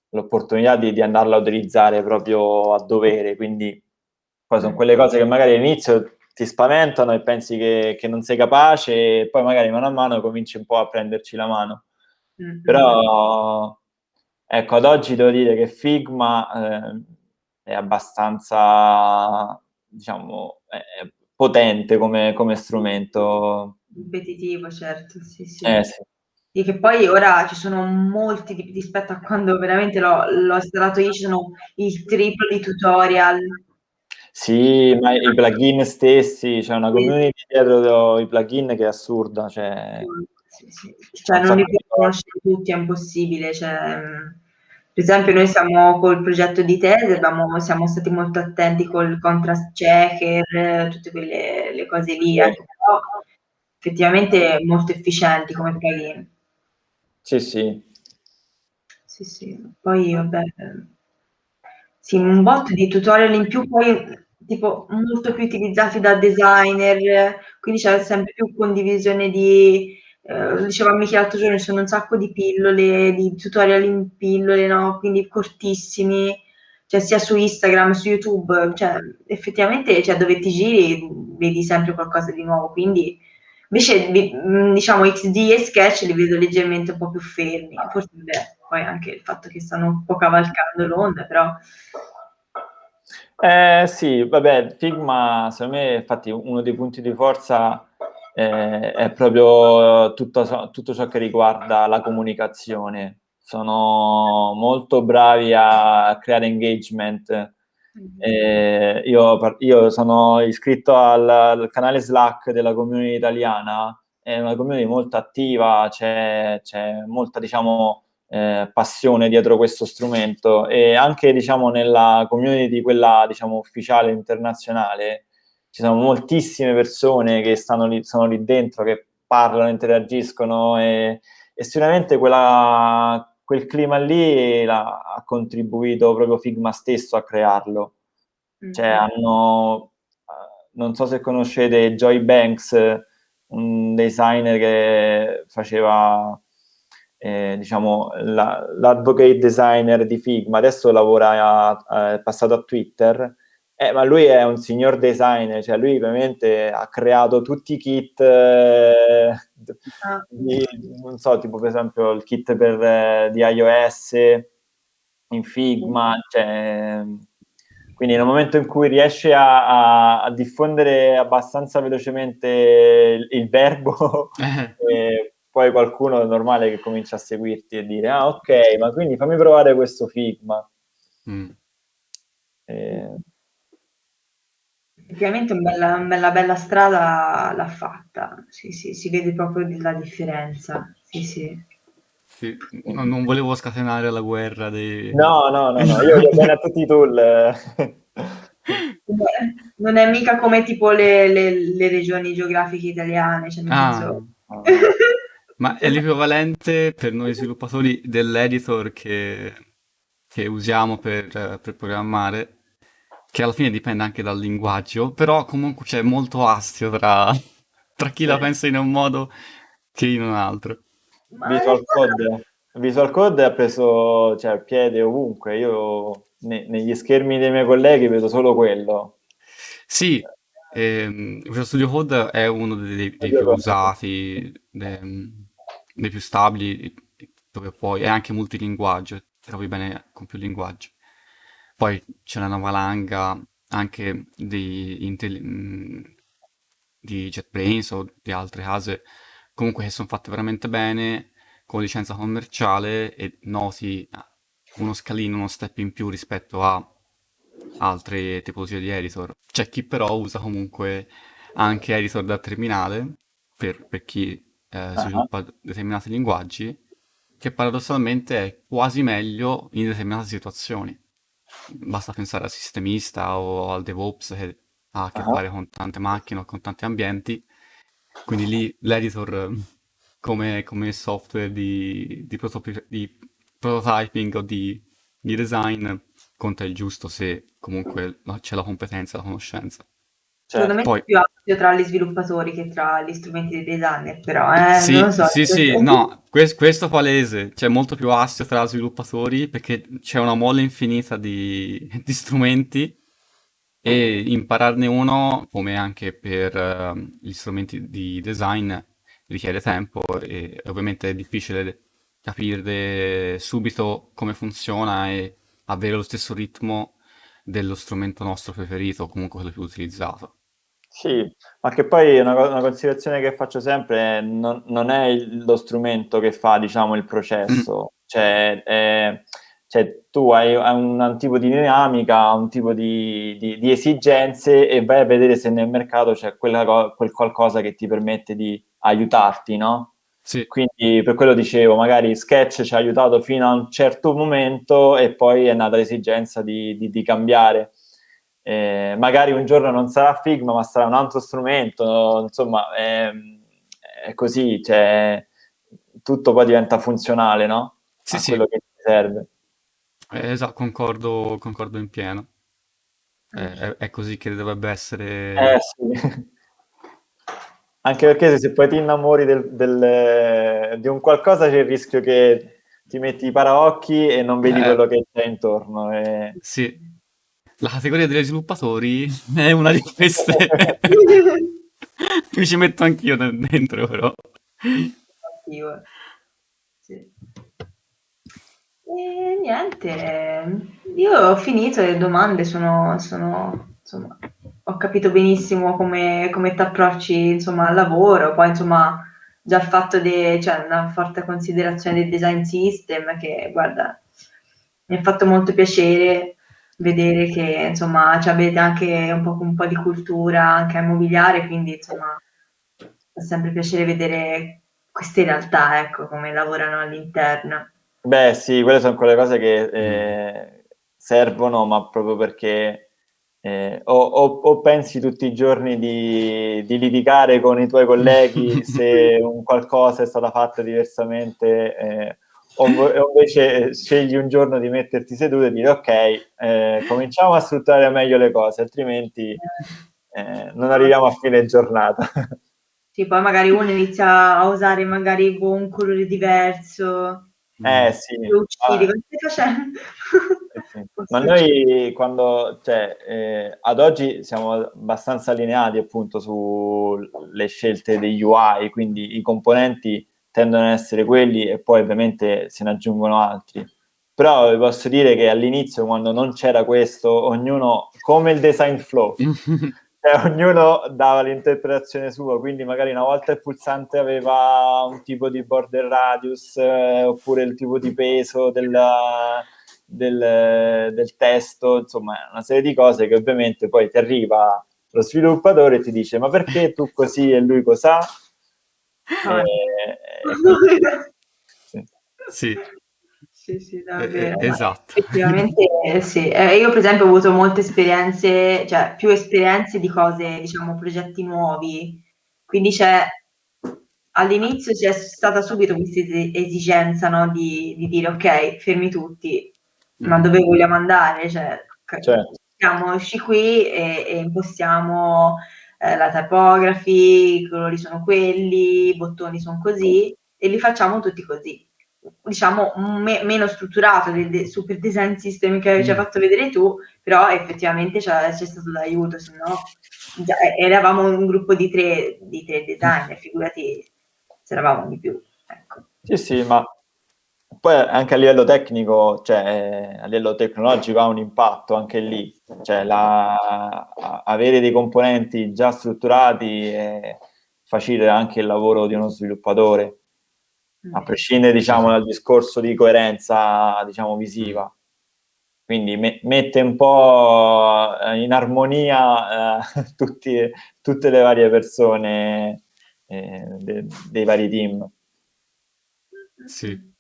l'opportunità di, di andarla a utilizzare proprio a dovere, quindi poi sono quelle cose che magari all'inizio ti spaventano e pensi che, che non sei capace e poi magari mano a mano cominci un po' a prenderci la mano. Mm-hmm. Però, ecco, ad oggi devo dire che Figma eh, è abbastanza, diciamo, è potente come, come strumento. Competitivo, certo, sì, sì. Eh, sì. E che poi ora ci sono molti rispetto a quando veramente l'ho, l'ho installato io, ci sono il triplo di tutorial sì, ma i plugin stessi, c'è una community dietro i plugin che è assurda. Cioè, sì, sì. cioè non li conoscere tutti, è impossibile. Cioè, per esempio, noi siamo col progetto di tesi, abbiamo, siamo stati molto attenti col contrast checker, tutte quelle le cose lì, sì. però effettivamente molto efficienti come plugin. Sì, sì. Sì, sì. Poi, vabbè, sì, un botto di tutorial in più, poi tipo molto più utilizzati da designer, quindi c'è sempre più condivisione di, eh, diceva Michele l'altro giorno, ci sono un sacco di pillole, di tutorial in pillole, no? quindi cortissimi, cioè sia su Instagram, su YouTube, cioè effettivamente cioè, dove ti giri vedi sempre qualcosa di nuovo, quindi invece diciamo XD e Sketch li vedo leggermente un po' più fermi, forse beh, poi anche il fatto che stanno un po' cavalcando l'onda, però eh, sì, vabbè, Figma, secondo me, infatti, uno dei punti di forza eh, è proprio tutto, tutto, ciò che riguarda la comunicazione. Sono molto bravi a creare engagement. Mm-hmm. Eh, io, io, sono iscritto al, al, canale Slack della community italiana, è una community molto attiva, c'è, c'è molta, diciamo, eh, passione dietro questo strumento e anche diciamo nella community quella diciamo ufficiale internazionale ci sono moltissime persone che stanno lì, sono lì dentro che parlano, interagiscono e, e sicuramente quella, quel clima lì la, ha contribuito proprio Figma stesso a crearlo mm-hmm. cioè hanno non so se conoscete Joy Banks un designer che faceva eh, diciamo, la, l'advocate designer di Figma, adesso lavora, a, è passato a Twitter, eh, ma lui è un signor designer, cioè lui ovviamente ha creato tutti i kit, eh, di, non so, tipo per esempio il kit per, eh, di iOS in Figma, cioè, quindi nel momento in cui riesce a, a, a diffondere abbastanza velocemente il, il verbo, (laughs) eh, poi qualcuno è normale che comincia a seguirti e dire ah ok, ma quindi fammi provare questo Figma. Mm. E... Effettivamente una bella, bella, bella strada l'ha fatta, sì, sì, si vede proprio la differenza, sì, sì. Sì, no, non volevo scatenare la guerra dei... No, no, no, no. io voglio bene a tutti i tool. (laughs) non è mica come tipo le, le, le regioni geografiche italiane, cioè nel ah. senso... Ma è l'equivalente per noi sviluppatori dell'editor che, che usiamo per, per, programmare, che alla fine dipende anche dal linguaggio, però comunque c'è molto astio tra, tra chi la pensa in un modo che in un altro. Visual Code, Visual Code ha preso cioè, piede ovunque, io ne, negli schermi dei miei colleghi vedo solo quello. Sì, ehm, Visual Studio Code è uno dei, dei più usati, dei, dei più stabili, dove puoi, è anche multilinguaggio, ti trovi bene con più linguaggi. Poi c'è una valanga anche di, intelli- di JetBrains o di altre case, comunque che sono fatte veramente bene, con licenza commerciale e noti uno scalino, uno step in più rispetto a altre tipologie di editor. C'è chi però usa comunque anche editor da terminale per, per chi eh, uh-huh. sviluppa determinati linguaggi, che paradossalmente è quasi meglio in determinate situazioni. Basta pensare al sistemista o al DevOps che ha a che uh-huh. fare con tante macchine o con tanti ambienti, quindi lì l'editor come, come software di, di, prototipi- di, prototyping o di, di design conta il giusto se comunque c'è la competenza, la conoscenza. Secondo me Poi... è più ampio tra gli sviluppatori che tra gli strumenti dei designer, però eh, sì, non lo so. Sì, sì, no, questo, questo palese, c'è molto più astio tra sviluppatori perché c'è una mole infinita di, (laughs) di strumenti e impararne uno, come anche per uh, gli strumenti di design, richiede tempo e ovviamente è difficile capire subito come funziona e avere lo stesso ritmo dello strumento nostro preferito, comunque quello più utilizzato. Sì, ma che poi una, una considerazione che faccio sempre è non, non è il, lo strumento che fa, diciamo, il processo, mm. cioè, è, cioè, tu hai, hai, un, tipo di dinamica, un tipo di, di, di, esigenze e vai a vedere se nel mercato c'è quella, quel qualcosa che ti permette di aiutarti, no? Sì. Quindi per quello dicevo, magari Sketch ci ha aiutato fino a un certo momento e poi è nata l'esigenza di, di, di cambiare. Eh, magari un giorno non sarà Figma, ma sarà un altro strumento, insomma, è, è così, cioè, tutto poi diventa funzionale, no? Sì, a sì. quello che ti serve. Eh, esatto, concordo, concordo in pieno. Eh, è, è, così che dovrebbe essere. Eh sì. (laughs) Anche perché se poi ti innamori del, del, di un qualcosa c'è il rischio che ti metti i paraocchi e non vedi eh, quello che c'è intorno. E... Sì, la categoria degli sviluppatori (laughs) è una di queste. (laughs) Mi ci metto anch'io dentro, però. Anch'io. Sì. E niente, io ho finito le domande, sono, sono insomma, ho capito benissimo come, come ti approcci insomma, al lavoro, poi insomma già fatto di cioè, una forte considerazione del design system che guarda mi ha fatto molto piacere vedere che insomma cioè, avete anche un po', un po' di cultura anche immobiliare, quindi insomma fa sempre piacere vedere queste realtà, ecco, come lavorano all'interno. Beh sì, quelle sono quelle cose che eh, servono, ma proprio perché eh, o, o, o, pensi tutti i giorni di, di, litigare con i tuoi (laughs) colleghi se un qualcosa è stato fatto diversamente, eh, o, o, invece scegli un giorno di metterti seduto e dire ok, eh, cominciamo a sfruttare meglio le cose, altrimenti eh, non arriviamo a fine giornata. (laughs) Sì, poi magari uno inizia a usare magari un colore diverso. Eh sì. Lo uccidi, ah. stai facendo? (laughs) Ma noi quando, cioè, eh, ad oggi siamo abbastanza allineati appunto sulle scelte degli UI, quindi i componenti tendono ad essere quelli e poi ovviamente se ne aggiungono altri. Però vi posso dire che all'inizio, quando non c'era questo, ognuno, come il design flow, (laughs) cioè, ognuno dava l'interpretazione sua, quindi magari una volta il pulsante aveva un tipo di border radius eh, oppure il tipo di peso della del, del testo, insomma, una serie di cose che ovviamente poi ti arriva lo sviluppatore e ti dice ma perché tu così e lui cos'ha? Ah. E, sì. sì. Sì, davvero. Eh, esatto. Effettivamente sì. Eh, io per esempio ho avuto molte esperienze, cioè più esperienze di cose, diciamo, progetti nuovi. Quindi c'è all'inizio c'è stata subito questa esigenza no, di, di, dire ok, fermi tutti, ma dove vogliamo andare? Cioè, certo. Siamoci qui e, e impostiamo eh, la typography, i colori sono quelli, i bottoni sono così e li facciamo tutti così. Diciamo me- meno strutturato del de- super design system che ci hai mm. fatto vedere tu, però effettivamente c'è, c'è stato d'aiuto, se no già, eravamo un gruppo di tre, di tre designer, figurati se eravamo di più. Ecco. Sì, sì, ma poi anche a livello tecnico, cioè a livello tecnologico ha un impatto anche lì, cioè la, avere dei componenti già strutturati facilita anche il lavoro di uno sviluppatore. a prescindere diciamo, dal discorso di coerenza diciamo, visiva. Quindi me- mette un po' eh, in armonia eh, (laughs) tutti, tutte le varie persone eh, de- dei vari team. Sì.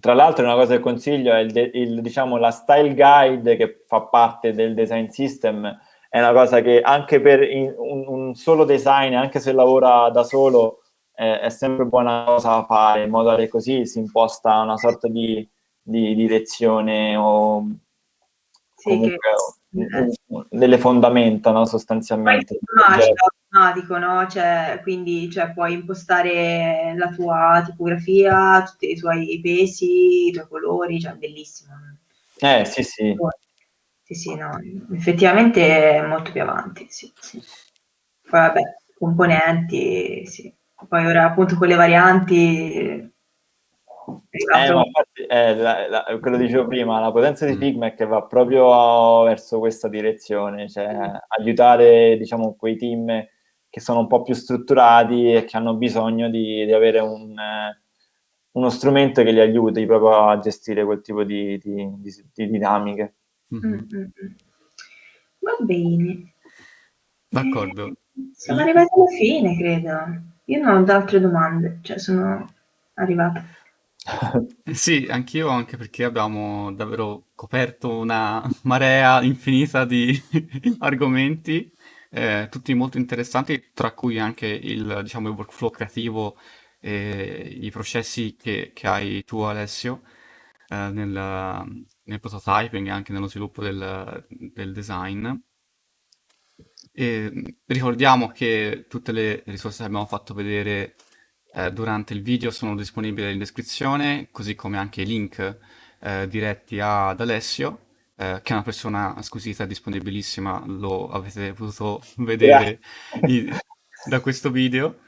Tra l'altro una cosa che consiglio è il, de- il, diciamo, la style guide che fa parte del design system, è una cosa che anche per un, un solo design, anche se lavora da solo, eh, è sempre buona cosa da fare, in modo che così si imposta una sorta di, di direzione o sì, comunque che... delle fondamenta, no, sostanzialmente. Poi automatico, no? Cioè, quindi cioè, puoi impostare la tua tipografia, tutti i tuoi pesi, i tuoi colori, cioè bellissimo. Eh, sì, sì. Sì, sì, no, effettivamente è molto più avanti, sì, sì. Poi vabbè, componenti, sì. Poi ora appunto con le varianti eh, ma infatti, eh, la, la, quello che dicevo prima, la potenza di Figma è che va proprio verso questa direzione, cioè aiutare diciamo, quei team che sono un po' più strutturati e che hanno bisogno di, di avere un, eh, uno strumento che li aiuti proprio a gestire quel tipo di, di, di dinamiche. Mm-hmm. Va bene. D'accordo. Eh, siamo arrivati alla fine, credo. Io non ho altre domande, cioè sono arrivata. (laughs) Sì, anch'io, anche perché abbiamo davvero coperto una marea infinita di (laughs) argomenti, eh, tutti molto interessanti, tra cui anche il, diciamo, il workflow creativo e i processi che, che hai tu, Alessio, eh, nel, nel prototyping e anche nello sviluppo del, del design. E ricordiamo che tutte le risorse che abbiamo fatto vedere eh, durante il video sono disponibili in descrizione, così come anche i link eh, diretti ad Alessio, eh, che è una persona squisita e disponibilissima, lo avete potuto vedere i, da questo video.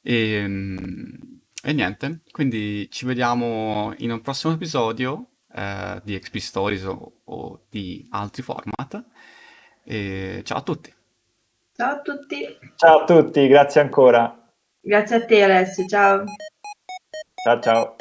E, ehm, e, niente, quindi ci vediamo in un prossimo episodio eh, di XP Stories o, o di altri format. E ciao a tutti. Ciao a tutti. Ciao a tutti, grazie ancora. Grazie a te Alessio, ciao. Ciao ciao.